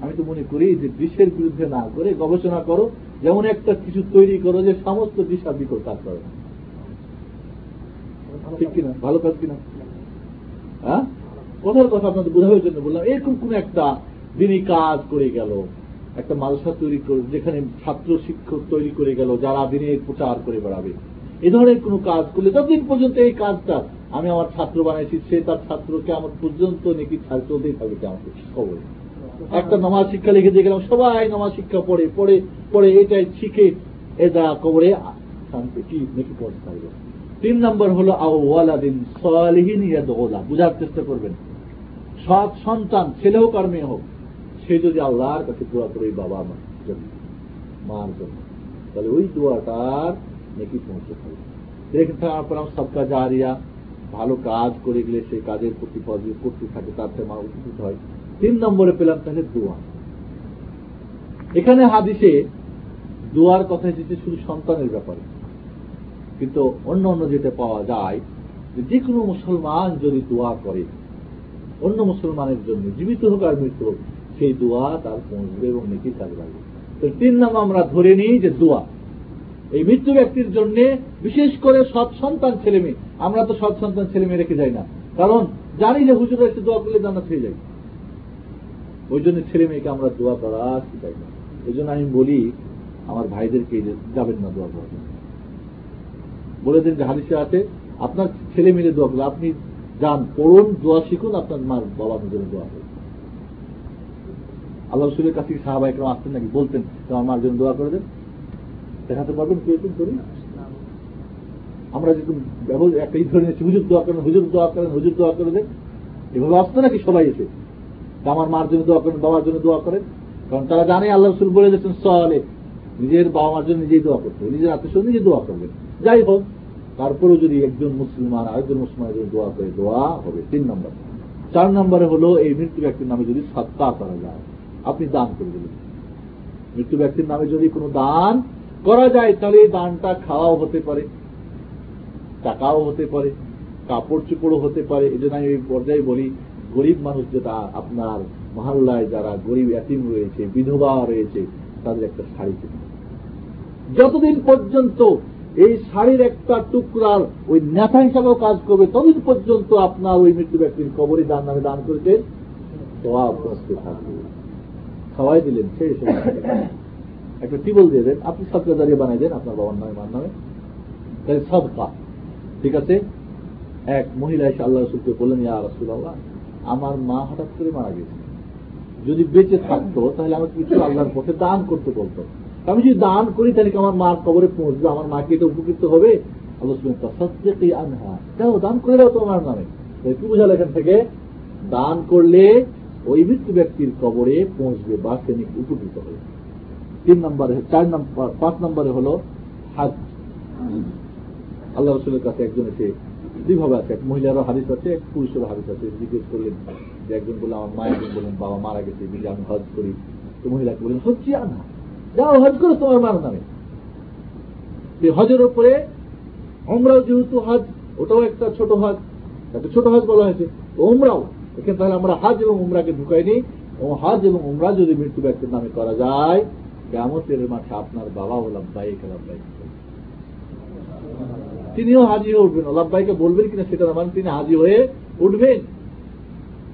A: আমি তো মনে করি যে বিশ্বের বিরুদ্ধে না করে গবেষণা করো, যেমন একটা কিছু তৈরি করো যে সমস্ত দিশা বিকল কাজ করে না। ঠিক কিনা? ভালো কাজ কিনা? হ্যাঁ? কথার কথা আপনাদের বোঝানোর জন্য বললাম, এরকম কোন একটা দিনই কাজ করে গেল একটা মালসা তৈরি করে, যেখানে ছাত্র শিক্ষক তৈরি করে গেল, যারা দিনের প্রচার করে বেড়াবে। এ ধরনের কোন কাজ করলে, যতদিন পর্যন্ত এই কাজটা আমি আমার ছাত্র বানাইছি, সে তার ছাত্রকে আমার পর্যন্ত নাকি চলতেই থাকবে আমাকে খবর। একটা নমাজ শিক্ষা লিখে দিয়ে গেলাম, সবাই নমাজ শিক্ষা পড়ে পড়ে পড়ে, এটাই শিখে, এ দ্বারা কবরে শান্তি, কি নাকি পড়তে থাকবে। তিন নম্বর হলো আওয়ালাদিন সালিহিন ইয়াদউলা, বুঝার চেষ্টা করবেন। সৎ সন্তান, ছেলে হোক আর মেয়ে হোক সে যদি আল্লাহর কাছে দোয়া করে বাবা মার জন্য মার জন্য, তাহলে ওই দোয়াটার নাকি পৌঁছে থাকবে দেখেন তারপর আমার সবকা জারিয়া ভালো কাজ করে গেলে সেই কাজের প্রতিফল করতে থাকে, তার থেকে মা উপকৃত হয়। তিন নম্বরে পেলাম তাহলে দোয়া। এখানে হাদিসে দোয়ার কথা এসেছে শুধু সন্তানের ব্যাপারে। কিন্তু অন্য অন্য যেটা পাওয়া যায়, যে কোনো মুসলমান যদি দোয়া করে, অন্য মুসলমানের জন্য, জীবিত হোক আর মৃত্যু হোক সেই দোয়া তার পৌঁছবে এবং নেকি কাজ লাগবে তো তিন নাম আমরা ধরে নিই যে দোয়া। এই মৃত্যু ব্যক্তির জন্য বিশেষ করে সৎ সন্তান ছেলে মেয়ে, আমরা তো সৎ সন্তান ছেলে মেয়ে রেখে যাই না। কারণ জানি যে হুজুর এসে দোয়া করলে জান্নাত হয়ে যায় ওই জন্য ছেলে মেয়েকে আমরা দোয়া করা শিখাই না। ওই জন্য আমি বলি, আমার ভাইদেরকে যাবেন না দোয়া করার জন্য। বলে দিন যে হাদিসে আছে, আপনার ছেলে মিলে দোয়া করলে আপনি যান, পড়ুন, দোয়া শিখুন, আপনার মার বাবা জন্য দোয়া করুন। আল্লাহ রসুলের কাছে সাহাবা একরম আসতেন নাকি? বলতেন আমার মার জন্য দোয়া করে দেন। দেখাতে পারবেন কেউ করি আমরা যেরকম একটা ই ধরে নিয়েছি হুজুর দোয়া করেন, হুজুর দোয়া করেন, হুজুর দোয়া করে দেন। এভাবে আসতো নাকি সবাই এসে? আমার মার জন্য দোয়া করেন, বাবার জন্য দোয়া করেন। কারণ তারা জানে আল্লাহ রসুল বলে দিয়েছেন, সলে। নিজের বাবা মার জন্য নিজেই দোয়া করতে নিজের আত্মীয় নিজে দোয়া করবেন। যাই হোক, তারপরেও যদি একজন মুসলমান আরেকজন মুসলমানের জন্য দোয়া করে, দোয়া হবে। তিন নম্বর, চার নম্বরে হলো এই মৃত্যু ব্যক্তির নামে যদি সত্তা করা যায়। আপনি দান করে দিলেন। মৃত্যু ব্যক্তির নামে যদি কোনো দান করা যায়, তাহলে এই দানটা খাওয়াও হতে পারে, টাকাও হতে পারে কাপড় চোপড়ও হতে পারে। এই জন্য আমি এই পর্যায়ে বলি, গরিব মানুষ যেটা আপনার মহল্লায় যারা গরিব এতিম রয়েছে, বিধবা রয়েছে, তাদের একটা শাড়ি কিনে যতদিন পর্যন্ত এই শাড়ির একটা টুকরার ওই নেতা হিসাবেও কাজ করবে, ততদিন পর্যন্ত আপনার ওই মৃত্যু ব্যক্তির কবরই দান নামে দান করেছে পৌঁছতে থাকবে। খাওয়াই দিলেন, সেই একটা টিবল দিয়ে দেন, আপনি সবকে দাঁড়িয়ে বানাই দেন, আপনার বাবার নামে, মার নামে। তাহলে সদকা ঠিক আছে? এক মহিলা এসে আল্লাহ রসুলকে বললেন, ইয়া রসুল আল্লাহ আমার মা হঠাৎ করে মারা গেছে। যদি বেঁচে থাকতো, তাহলে আমাকে কিছু আল্লাহর পথে দান করতে বলতো। আমি যদি দান করি, তাহলে কি আমার মার কবরে পৌঁছবে? আমার মাকে এটা উপকৃত হবে? আল্লাহ সত্যি আনহা, কেন দান করে দাও তোমার নামে? কি বোঝালো এখান থেকে? দান করলে ওই মৃত্যু ব্যক্তির কবরে পৌঁছবে বা নাকি উপকৃত হবে। তিন নম্বরে, চার নম্বর, পাঁচ নম্বরে হলো হাজ। আল্লাহ রসুলের কাছে একজন এসে দুইভাবে আছে, এক মহিলারও হাদিস আছে, এক পুরুষেরও হাদিস আছে। জিজ্ঞেস করলেন, যে একজন বললেন আমার মা একজন বললেন, বাবা মারা গেছে বিলে আমি হজ করি। তো মহিলাকে বললেন, হচ্ছি আনা। যাও হজ করো তোমার মার নামে। হজের উপরে ওমরাও যেহেতু হজ, ওটাও একটা ছোট হজ একটা ছোট হজ বলা হয়েছে। ওমরাও এখানে তাহলে আমরা হাজ এবং উমরাকে ঢুকাইনি এবং হজ এবং উমরা যদি মৃত্যু ব্যক্তির নামে করা যায় কেমতের মাঠে আপনার বাবা ও লাভবাহিক লাভবাহিক তিনিও হাজি হয়ে উঠবেন। লাভবাহিকে বলবেন কিনা সেটা মানে তিনি হাজি হয়ে উঠবেন।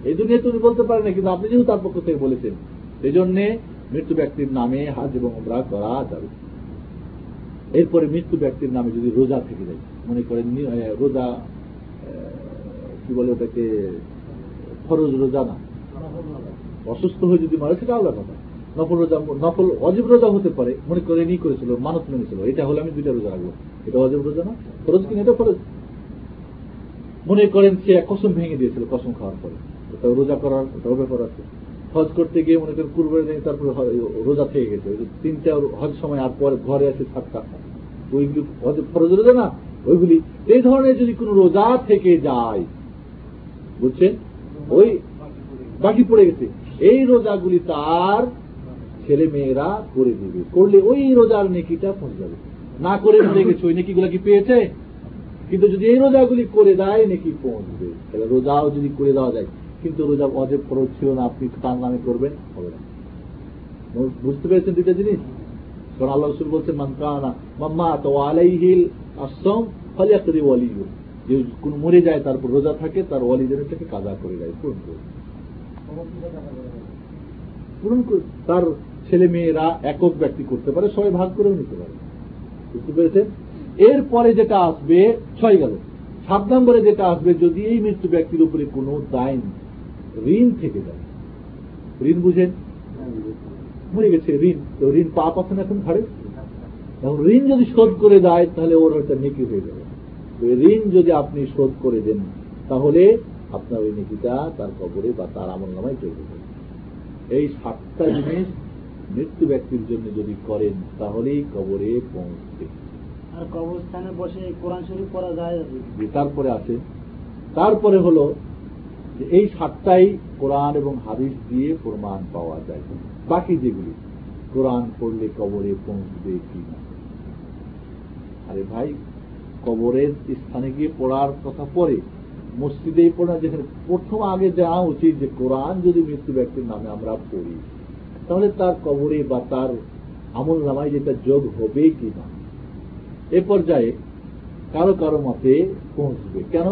A: এই দুনিয়া তুমি বলতে পারেন কিন্তু আপনি যেহেতু তার পক্ষ থেকে বলেছেন সেই জন্যে মৃত্যু ব্যক্তির নামে হাজ এবং উমরা করা যাবে। এরপরে মৃত্যু ব্যক্তির নামে যদি রোজা থেকে যায়, মনে করেন রোজা কি বলে ওটাকে? ফরজ রোজা না। অসুস্থ হয়ে যদি মারে সেটা আলাদা কথা নফল রোজা, নফল, অজীব রোজা হতে পারে, মনে করে নি করেছিল, মানত মেনেছিল এটা হলে আমি দুইটা রোজা রাখব। এটা অজীব রোজা না, ফরজ কিনা এটা ফরজ। মনে করেন সে এক কসম ভেঙে দিয়েছিল, কসম খাওয়ার পরে। ওটাও রোজা করার ওটাও ব্যাপার আছে। হজ করতে গিয়ে মনে করেন কুরবানি দিন তারপরে রোজা থেকে গেছে। তিনটা হজ সময় আর পরে ঘরে আছে সাতটা ওইগুলি হজ- ফরজ রোজা না? ওইগুলি, এই ধরনের যদি কোনো রোজা থেকে যায়, বুঝছেন? ওই বাকি পড়ে গেছে। এই রোজাগুলি তার ছেলে মেয়েরা করে দিবে। করলে ওই রোজার নেকিটা পৌঁছে যাবে। না করে মরে গেছে, ওই নেকিগুলো কি পেয়েছে? কিন্তু যদি এই রোজাগুলি করে দেয়, নেকি পৌঁছবে। তাহলে রোজাও যদি করে দেওয়া যায়, কিন্তু রোজা অজেব খরচ ছিল না, আপনি তার নামে করবেন, হবে না। বুঝতে পেরেছেন দুইটা জিনিস? কারণ আল্লাহ রসুল বলছেন মানকানা মাম্মা তো আলাইহিল আসম ফলিয়াকরি ওয়ালিউ যে কোন মরে যায়, তারপর রোজা থাকে, তার ওয়ালিদের থেকে কাজা করে দেয়, পূরণ করে পূরণ তার ছেলে মেয়েরা একক ব্যক্তি করতে পারে সবাই ভাগ করেও নিতে পারে। বুঝতে পেরেছেন? এরপরে যেটা আসবে, ছয় গেল। সাত নম্বরে যেটা আসবে, যদি এই মৃত্যু ব্যক্তির উপরে কোনো দাইন ঋণ থেকে যায়। ঋণ বুঝেন? মরে গেছে, ঋণ। তো ঋণ পাপ আছে না এখন ঘাড়ে? এখন ঋণ যদি শোধ করে দেয়, তাহলে ওর হয়তো নেকি হয়ে যাবে। ঋণ যদি আপনি শোধ করে দেন তাহলে আপনার ওই নেকিটা তার কবরে বা তার আমল নামায় চলে যাবে। এই সাতটা জিনিস মৃত্যু ব্যক্তির জন্য যদি করেন তাহলেই কবরে পৌঁছবে।
C: আর কবরস্থানে বসে কোরআন শরীফ পড়া যায়
A: যে তারপরে আছে তারপরে হলো যে এই সাতটাই কোরআন এবং হাদিস দিয়ে প্রমাণ পাওয়া যায়। বাকি যেগুলি কোরআন পড়লে কবরে পৌঁছবে কি না আরে ভাই কবরের স্থানে গিয়ে পড়ার কথা পরে মসজিদেই পড়া, যেখানে প্রথম আগে যাওয়া উচিত যে কোরআন যদি মৃত্যু ব্যক্তির নামে আমরা পড়ি, তাহলে তার কবরে বা তার আমল নামায় যেটা যোগ হবে কি না? এ পর্যায়ে কারও কারও মতে পৌঁছবে। কেন?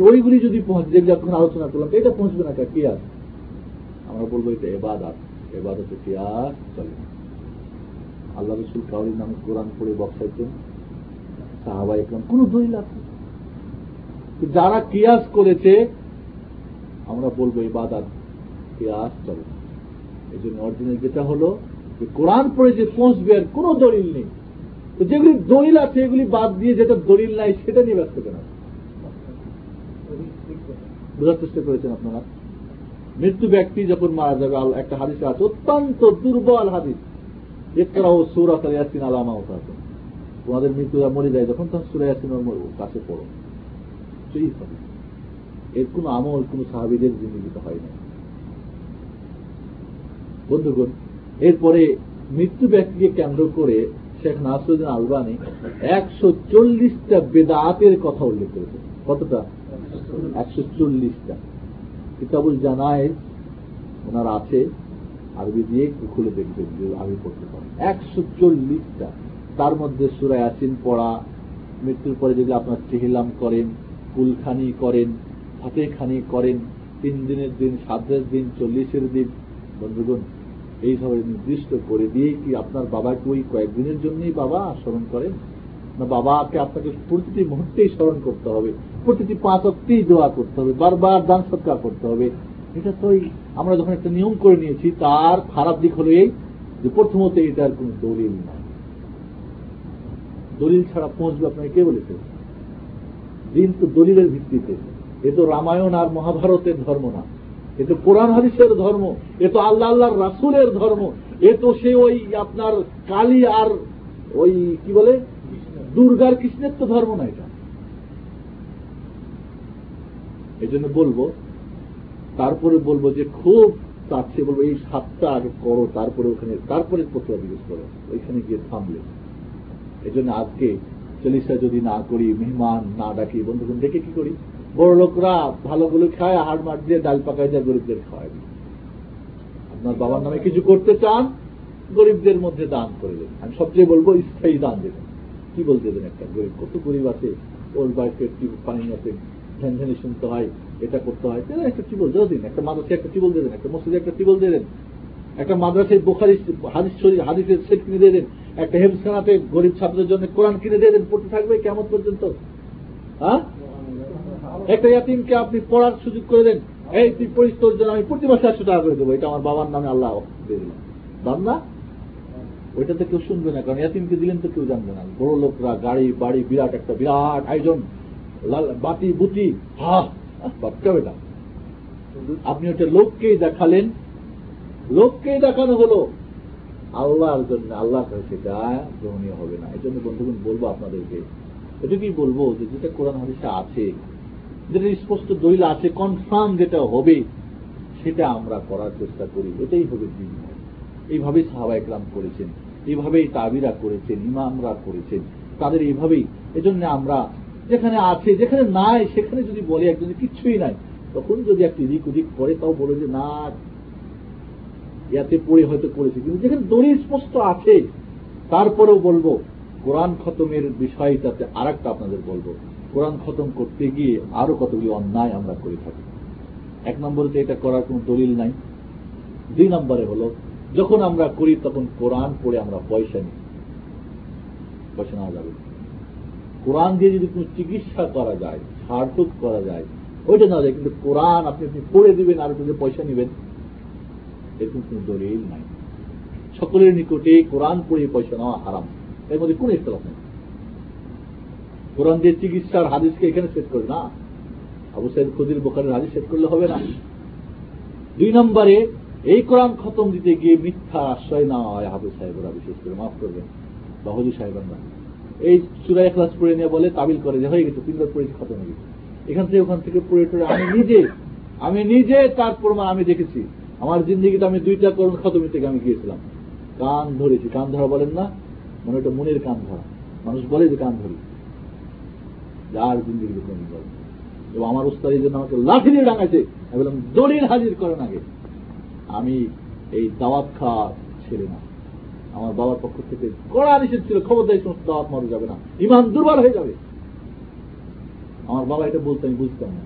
A: ওইগুলি যদি পৌঁছে যেগুলো এখন আলোচনা করলাম এটা পৌঁছবে না কি আছে? আমরা বলব এটা এবাদাত। এবাদতে কিয়াস চলে না। আল্লাহ রসুল কাউরির নামে কোরআন পড়ে বক্সাইতেন সাহাবা একরাম কোন দলিল আছে? যারা কিয়াস করেছে, আমরা বলব ইবাদাত, কিয়াস চলে এই জন্য অরিজিনাল যেটা হলো যে কোরআন পড়ে যে পৌঁছবে আর কোন দলিল নেই। তো যেগুলি দলিল আছে, এগুলি বাদ দিয়ে যেটা দলিল নাই, সেটা নিয়ে ব্যস্ত কেন বোঝার চেষ্টা করেছেন আপনারা? মৃত্যু ব্যক্তি যখন মারা যাবে একটা হাদিস আছে, অত্যন্ত দুর্বল হাদিস। একরাও সুরাত ইয়াসিন আলামা ওঠা তোমাদের মৃত্যুরা মরে যায়, যখন তখন সুরা ইয়াসিন কাছে পড়ো, সেই হবে। এর কোন আমল কোন সাহাবিদের জিন্দিগিতে হয় না বন্ধুগণ, এরপরে মৃত্যু ব্যক্তিকে কেন্দ্র করে শেখ নাসরুদ্দিন আলবানি একশো চল্লিশটা বেদাতের কথা উল্লেখ করেছে। কতটা? একশো চল্লিশটা। কিতাবুল জানায় ওনার আছে, আরবি দিয়ে খুলে দেখবেন যে আরবি পড়তে পারেন একশো চল্লিশটা। তার মধ্যে সুরায় আসিন পড়া, মৃত্যুর পরে যদি আপনার চেহিলাম করেন, কুলখানি করেন, ফাতেখানি করেন, তিন দিনের দিন, সাতের দিন, চল্লিশের দিন, বন্ধুগণ এইভাবে নির্দিষ্ট করে দিয়ে কি আপনার বাবাকে ওই কয়েকদিনের জন্যই বাবা স্মরণ করেন? না বাবাকে আপনাকে প্রতিটি মুহূর্তেই স্মরণ করতে হবে, প্রতিটি পাঁচ দোয়া করতে হবে, বারবার দান সৎকার করতে হবে। এটা তো আমরা যখন একটা নিয়ম করে নিয়েছি, তার খারাপ দিক হলো এই যে প্রথমত এটার কোন দলিল নাই। দলিল ছাড়া পৌঁছবে আপনাকে কে বলেছে? দিন তো দলিলের ভিত্তিতে। এ তো রামায়ণ আর মহাভারতের ধর্ম না। এ তো কোরআন হাদিসের ধর্ম। এ তো আল্লাহ আল্লাহর রাসুলের ধর্ম। এ তো সে ওই আপনার কালী আর ওই কি বলে? দুর্গার কৃষ্ণের তো ধর্ম না এটা। এই জন্য বলব, তারপরে বলব যে খুব চাচ্ছে, বলব এই সাতটা আগে করো, তারপরে ওখানে, তারপরে কোথাও জিজ্ঞেস করো। ওইখানে গিয়ে থামলে। এই জন্য আজকে চল্লিশটা যদি না করি, মেহমান না ডাকি, বন্ধুগণ, ডেকে কি করি? বড় লোকরা ভালোগুলো খায়, হাড় মার দিয়ে ডাল পাকায় যায়, গরিবদের খাওয়ায় আপনার বাবার নামে কিছু করতে চান, গরিবদের মধ্যে দান করে দেবেন। আমি সবচেয়ে বলব, স্থায়ী দান দেবেন। কি বলতে দেবেন একটা গরিব? কত গরিব আছে, ওর বাড়িতে টিউব পানি আছে, ধ্যান ঝ্যানঝানি শুনতে হয়, এটা করতে হয়। তাহলে একটা টিবল দিয়ে দিন, একটা মাদ্রাসায় একটা টিবল দিয়ে দেন, একটা মসজিদে একটা টিবল দিয়ে দেন, একটা মাদ্রাসায় বোখারি হাদিস হাদিসের সেট কিনে দিয়ে দেন একটা হেমখানাতে গরিব ছাত্রের জন্য কোরআন কিনে দিয়ে দেন, পড়তে থাকবে কেমন পর্যন্ত? হ্যাঁ? একটা ইয়াতিমকে আপনি পড়ার সুযোগ করে দেন, এই তুই পড়িস তোর জন্য, আমি প্রতি মাসে একশো টাকা করে দেবো। এটা আমার বাবার নামে আল্লাহ দিয়ে দিলাম দাম না ওইটাতে কেউ শুনবে না, কারণ ইয়াতিমকে দিলেন তো কেউ জানবে না। বড় লোকরা, গাড়ি, বাড়ি, বিরাট একটা বিরাট আয়োজন বাতি বুতি হা বাচ্চা বেটা। আপনি ওটা লোককেই দেখালেন, লোককেই দেখানো হলো। আল্লাহর জন্য আল্লাহ কাছে সেটা গ্রহণীয় হবে না। এই জন্য বন্ধুগণ, বলব আপনাদেরকে, এটুকুই বলব যে যেটা কোরআন হাদিসে আছে, যেটা স্পষ্ট দলিল আছে কনফার্ম যেটা হবে, সেটা আমরা করার চেষ্টা করি। এটাই হবে দিন। এইভাবেই সাহাবা একরাম করেছেন, এইভাবেই তাবিরা করেছেন, ইমামরা করেছেন, তাদের এইভাবেই। এজন্য আমরা যেখানে আছে, যেখানে নাই, সেখানে যদি বলে একজন কিছুই নাই, তখন যদি একটা এদিক ওদিক করে, তাও বলে যে, না ইয়াতে পড়ে হয়তো করেছে। কিন্তু যেখানে দলিল স্পষ্ট আছে, তারপরেও বলব, কোরআন খতমের বিষয়টাতে আর একটা আপনাদের বলব। কোরআন খতম করতে গিয়ে আরও কতগুলি অন্যায় আমরা করে থাকি। এক নম্বরে এটা করার কোন দলিল নাই। দুই নম্বরে হলো, যখন আমরা করি তখন কোরআন পড়ে আমরা পয়সা নিই। পয়সা নেওয়া যাবে কোরআন দিয়ে যদি কোনো চিকিৎসা করা যায় সার্থক করা যায়, ওইটা না যায়, কিন্তু কোরআন আপনি আপনি পড়ে দিবেন আর পয়সা নেবেন এরকম কোন দলিল নাই। সকলের নিকটে কোরআন পড়ে পয়সা নেওয়া হারাম। এর মধ্যে কোন ইস্তলাফ নেই। কোরআন দিয়ে চিকিৎসার হাদিসকে এখানে সেট করে না। আবু সাইদ খুদির বোখারের হাদিস সেট করলে হবে না। দুই নম্বরে, এই কোরআন খতম দিতে গিয়ে মিথ্যা আশ্রয় নেওয়া হয় হাফিজ সাহেবরা বিশেষ করে মাফ করবেন। বা হজু সাহেবরা এই চূড়ায় ক্লাস পড়ে নিয়ে বলে তাবিল করে যে হয়ে গেছে, তিনবার পড়েছি, খতম হয়ে গেছে। এখান থেকে ওখান থেকে পড়ে টড়ে আমি নিজে আমি নিজে তার প্রমাণ আমি দেখেছি। আমার জিন্দিগিতে আমি দুইটা করুন খতমি থেকে আমি গিয়েছিলাম। কান ধরেছি। কান ধরা বলেন না মানে ওটা মনের কান ধরা। মানুষ বলে যে কান ধরি। যার জিন্দিগিতে বলে এবং আমার উস্তাদ জন্য আমাকে লাঠি দিয়ে ডাঙাইছে বললাম, দলিল হাজির করেন আগে। আমি এই দাওয়াত খাওয়া ছেলে না। আমার বাবার পক্ষ থেকে কড়া নিষেধ ছিল, খবর দেয় সমস্ত দাওয়াত মারা যাবে না। ইমান দুর্বল হয়ে যাবে। আমার বাবা এটা বলতে আমি বুঝতাম না।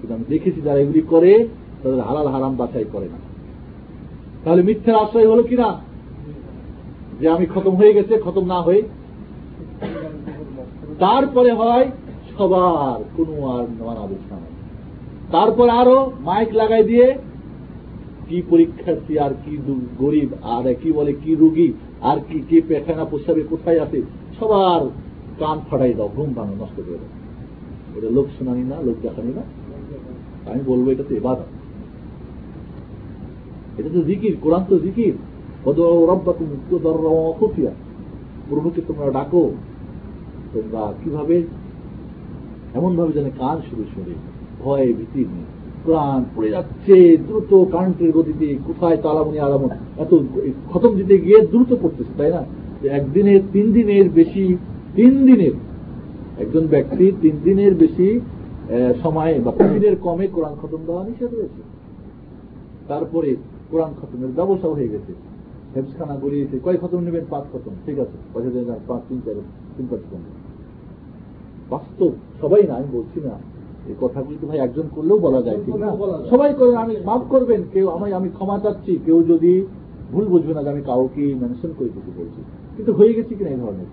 A: কিন্তু আমি দেখেছি যারা এগুলি করে তাদের হালাল হারাম বাছাই করে না। তাহলে মিথ্যের আশ্রয় হলো কিনা? যে আমি খতম হয়ে গেছে, খতম না হয়ে। তারপরে হয় সবার, কোনো আর মানাবে না তারপর আরও মাইক লাগাই দিয়ে কি পরীক্ষার্থী আর কি গরিব, আর কি বলে কি রুগী, আর কি কে পেখানা প্রস্রাবে কোথায় আছে, সবার কান ফাটাই দাও, ঘুম ভাঙো, নষ্ট করে দাও। এটা লোক শোনানি না, লোক দেখানি না। আমি বলব এটা তো এবার এটা তো জিকির, কোরআন তো জিকির। প্রভুকে তোমরা ডাকো, তোমরা কীভাবে? এমন ভাবে যেন কান শুরু শুনে, ভয়ে ভীতি নেই কোরআন পড়ে যাচ্ছে, দ্রুত কান্ট্রির গতিতে কোথায় তালামনি আলামন? এত খতম দিতে গিয়ে দ্রুত পড়তেছে, তাই না? একদিনের, তিন দিনের বেশি, তিন দিনের। একজন ব্যক্তি তিন দিনের বেশি সময়ে বা তিন দিনের কমে কোরআন খতম দেওয়া নিষেধ রয়েছে। তারপরে কোরআন খতমের ব্যবসা হয়ে গেছে। হেফসখানা গড়িয়েছে, কয় খতম নেবেন? পাঁচ খতম। ঠিক আছে দেবেন পাঁচ, তিন, চার, তিন, পাঁচ খতম। বাস্তব, সবাই না, আমি বলছি না। এই কথাগুলি তো ভাই একজন করলেও বলা যায়, ঠিক না? সবাই করে, আমি, মাফ করবেন, কেউ আমি আমি ক্ষমা চাচ্ছি, কেউ যদি ভুল বুঝবে না যে আমি কাউকে মেনশন করে কিছু বলছি। কিন্তু হয়ে গেছে কিনা এই ধরনের?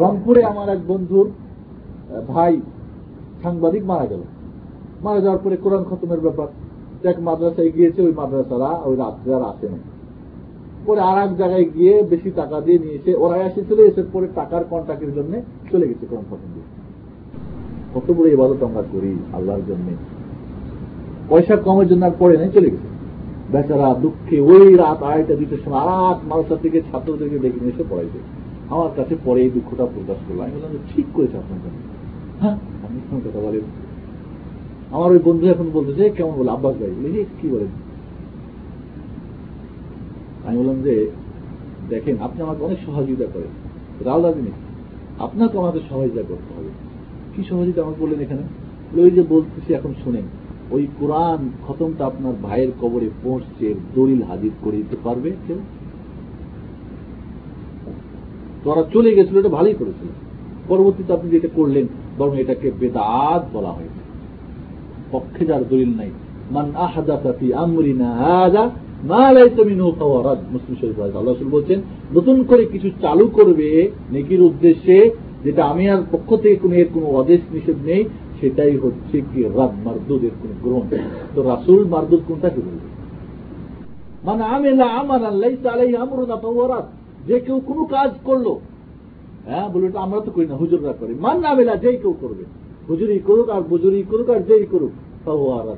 A: রংপুরে আমার এক বন্ধুর ভাই সাংবাদিক মারা গেল। মারা যাওয়ার পরে কোরআন খতমের ব্যাপার। এক মাদ্রাসায় গিয়েছে, ওই মাদ্রাসারা ওই রাত্রে আর আসে না। পরে আর এক জায়গায় গিয়ে বেশি টাকা দিয়ে নিয়েছে ওরা এসেছিল, এসে পরে টাকার কন্ট্রাক্টের জন্য চলে গেছে খতম দিয়ে। কত বড় ইবাদত আমরা করি, আল্লাহর জন্য। পয়সা কমের জন্য আর পড়ে নাই, চলে গেছে। বেচারা দুঃখে ওই রাত আড়াইটা দুটোর সময় রাত মালসা থেকে ছাত্রদেরকে ডেকে নিয়ে এসে পড়াইছে। আমার কাছে পরে এই দুঃখটা প্রকাশ করল। আমি বললাম ঠিক করেছে আপনার জন্য। হ্যাঁ? আপনি কথা বলেন। আমার ওই বন্ধু এখন বলতে যে কেমন বলে আব্বাস ভাই বলে "এই, কি বলেন আমি বললাম যে দেখেন আপনি আমাকে অনেক সহযোগিতা করেন। আলাদা আপনাকে আমাকে সহযোগিতা করতে হবে। কি সহযোগিতা আমাকে বললেন এখানে? ওই যে বলতেছি এখন শুনেন ওই কোরআন খতমটা আপনার ভাইয়ের কবরে পৌঁছছে দলিল হাজির করে দিতে পারবে কেউ? তোরা চলে গেছিল এটা ভালোই করেছিল। পরবর্তীতে আপনি যেটা করলেন বরং এটাকে বেদাত বলা হয়েছে। পক্ষে যার দলিল নাই। মান আহাদাতা ফি আমরিনা হাযা মা লাইসা মিনহু রাদ। মুসলিম শরীফ আল্লাহ রাসূল বলছেন, নতুন করে কিছু চালু করবে নেকির উদ্দেশ্যে, যেটা আমি আর পক্ষ থেকে কোনো, এর কোনো আদেশ নিষেধ নেই, সেটাই হচ্ছে কি রাদ মারদুদ এর কোন গ্রহণ। তো রাসূল মারদুদ কোনটাকে বলবে? মানে আমেলা আমার লাইসা আলাইহি আমরুনা ফাহুয়া রাদ। যে কেউ কোনো কাজ করল হ্যাঁ বলে আমরা তো করি না, হুজুররা করি। মান না বেলা যেই কেউ করবে। হুজুরি করুক আর বুজুরি করুক আর যেই করুক, তাও আর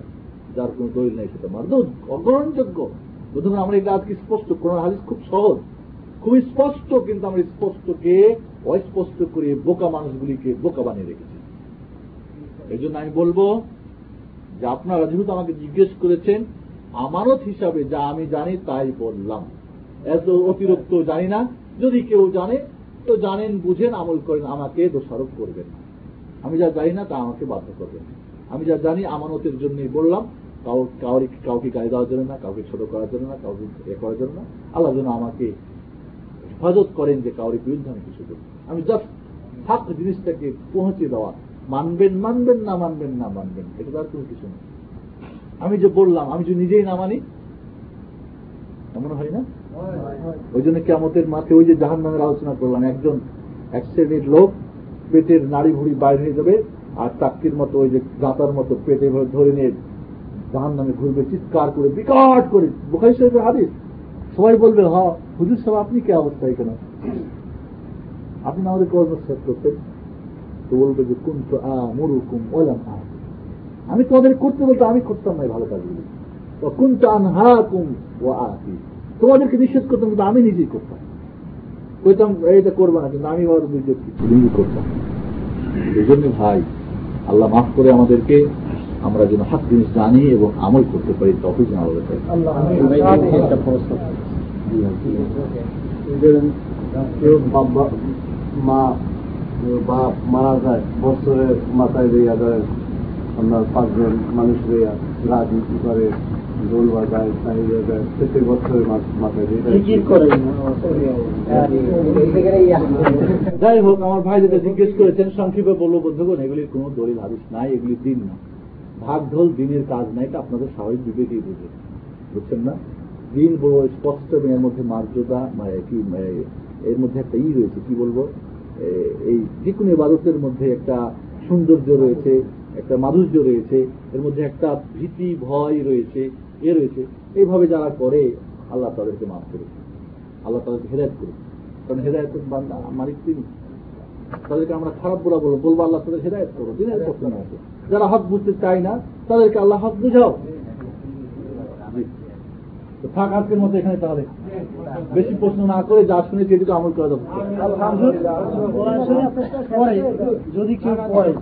A: যার কোন দলিল নেই সেটা মারদুদ অগ্রহণযোগ্য। বুঝুন আমরা এটা আজকে স্পষ্ট, কোরআন হাদিস খুব সহজ। খুবই স্পষ্ট, কিন্তু আমরা স্পষ্টকে, অস্পষ্ট করে বোকা মানুষগুলিকে বোকা বানিয়ে রেখেছি। এই জন্য আমি বলব যে আপনারা যেহেতু আমাকে জিজ্ঞেস করেছেন, আমানত হিসাবে যা আমি জানি তাই বললাম। এত অতিরিক্ত জানি না। যদি কেউ জানে, তো জানেন, বুঝেন, আমল করেন, আমাকে দোষারোপ করবেন না। আমি যা জানি না তা আমাকে বাধ্য করবেন না। আমি যা জানি আমানতের জন্যই বললাম কাউ কাউকে কাউকে গায়ে দেওয়ার জন্য না কাউকে ছোট করার জন্য না কাউকে এ করার জন্য না। আল্লাহ যেন আমাকে হেফাজত করেন যে কাউর বিরুদ্ধে আমি কিছু করি। আমি জাস্ট থাক জিনিসটাকে পৌঁছে দেওয়া। মানবেন মানবেন না মানবেন না মানবেন এটা তার কোনো কিছু নেই আমি যে বললাম আমি যদি নিজেই না মানি এমন হয় না? ওই জন্য কেমতের মাঠে ওই যে জাহান নামের আলোচনা করলাম একজন এক শ্রেণির লোক পেটের নাড়ি ভুড়ি বাইরে হয়ে যাবে, আর চাকরির মতো ওই যে গাঁতার মতো পেটে ধরে নিয়ে জাহান নামে ঘুরবে, চিৎকার করে, বিকট করে। বোখারি সাহেবের হাদিস। সবাই বলবে হ হুজুর সাহেব, আপনি কি অবস্থা এখানে? আপনি আমাদের কর্মস্থ করতেন তো বলবে যে কুন তো আ মুরুকুম ওলাম আ আমি তোমাদের করতে বলতে আমি করতাম না ভালো কাজগুলি। কুন তো আনহা কুম ও আতি। তোমাদেরকে নিষেধ করতাম, কিন্তু আমি নিজেই করতাম। কইতাম এইটা করব না কিন্তু আমি ওর নিজে নিজে করতাম এই জন্য ভাই আল্লাহ মাফ করে আমাদেরকে আমরা যেন হাত জিনিস জানি এবং আমল করতে পারি তখন যেন আল্লাহ
D: মা বাপ মারা যায় বছরের মাথায় দিয়া যায় আপনার পাঁচজন মানুষ দিয়া রাজনীতি করে
A: যাই হোক, আমার ভাই যেটা জিজ্ঞেস করেছেন, সংক্ষেপে বলব, বন্ধুগণ এগুলির কোনো দলিল, হাদিস নাই, এগুলি দিন না। ভাগ ঢোল দিনের কাজ না এটা আপনাদের স্বাভাবিক বিবেকেই বুঝে। বুঝছেন না? দিন বড় স্পষ্ট এবং এর মধ্যে মর্যাদা মানে কি এর মধ্যে একটা ই রয়েছে, কি বলব? এই যে কোনো ইবাদতের মধ্যে একটা সৌন্দর্য রয়েছে, একটা মাধুর্য রয়েছে, এর মধ্যে একটা ভীতি, ভয় রয়েছে এ রয়েছে এইভাবে যারা করে আল্লাহ তাদেরকে মাফ করেছে আল্লাহ তাদেরকে হেদায়ত করেছে কারণ হেদায়ত বান্দা মালিক তিনি। তাদেরকে আমরা খারাপ বলা বলব বলব আল্লাহ তাদের হেদায়ত করো দিনের প্রশ্ন আছে যারা হক বুঝতে চায় না তাদেরকে আল্লাহ হক বুঝাও। তো থাক আজকের মতো এখানে তাহলে। বেশি প্রশ্ন না করে যা শুনেছি এটুকু আমল করে দেবো
C: কোরআন শরীফ পড়ে যদি কেউ পড়ে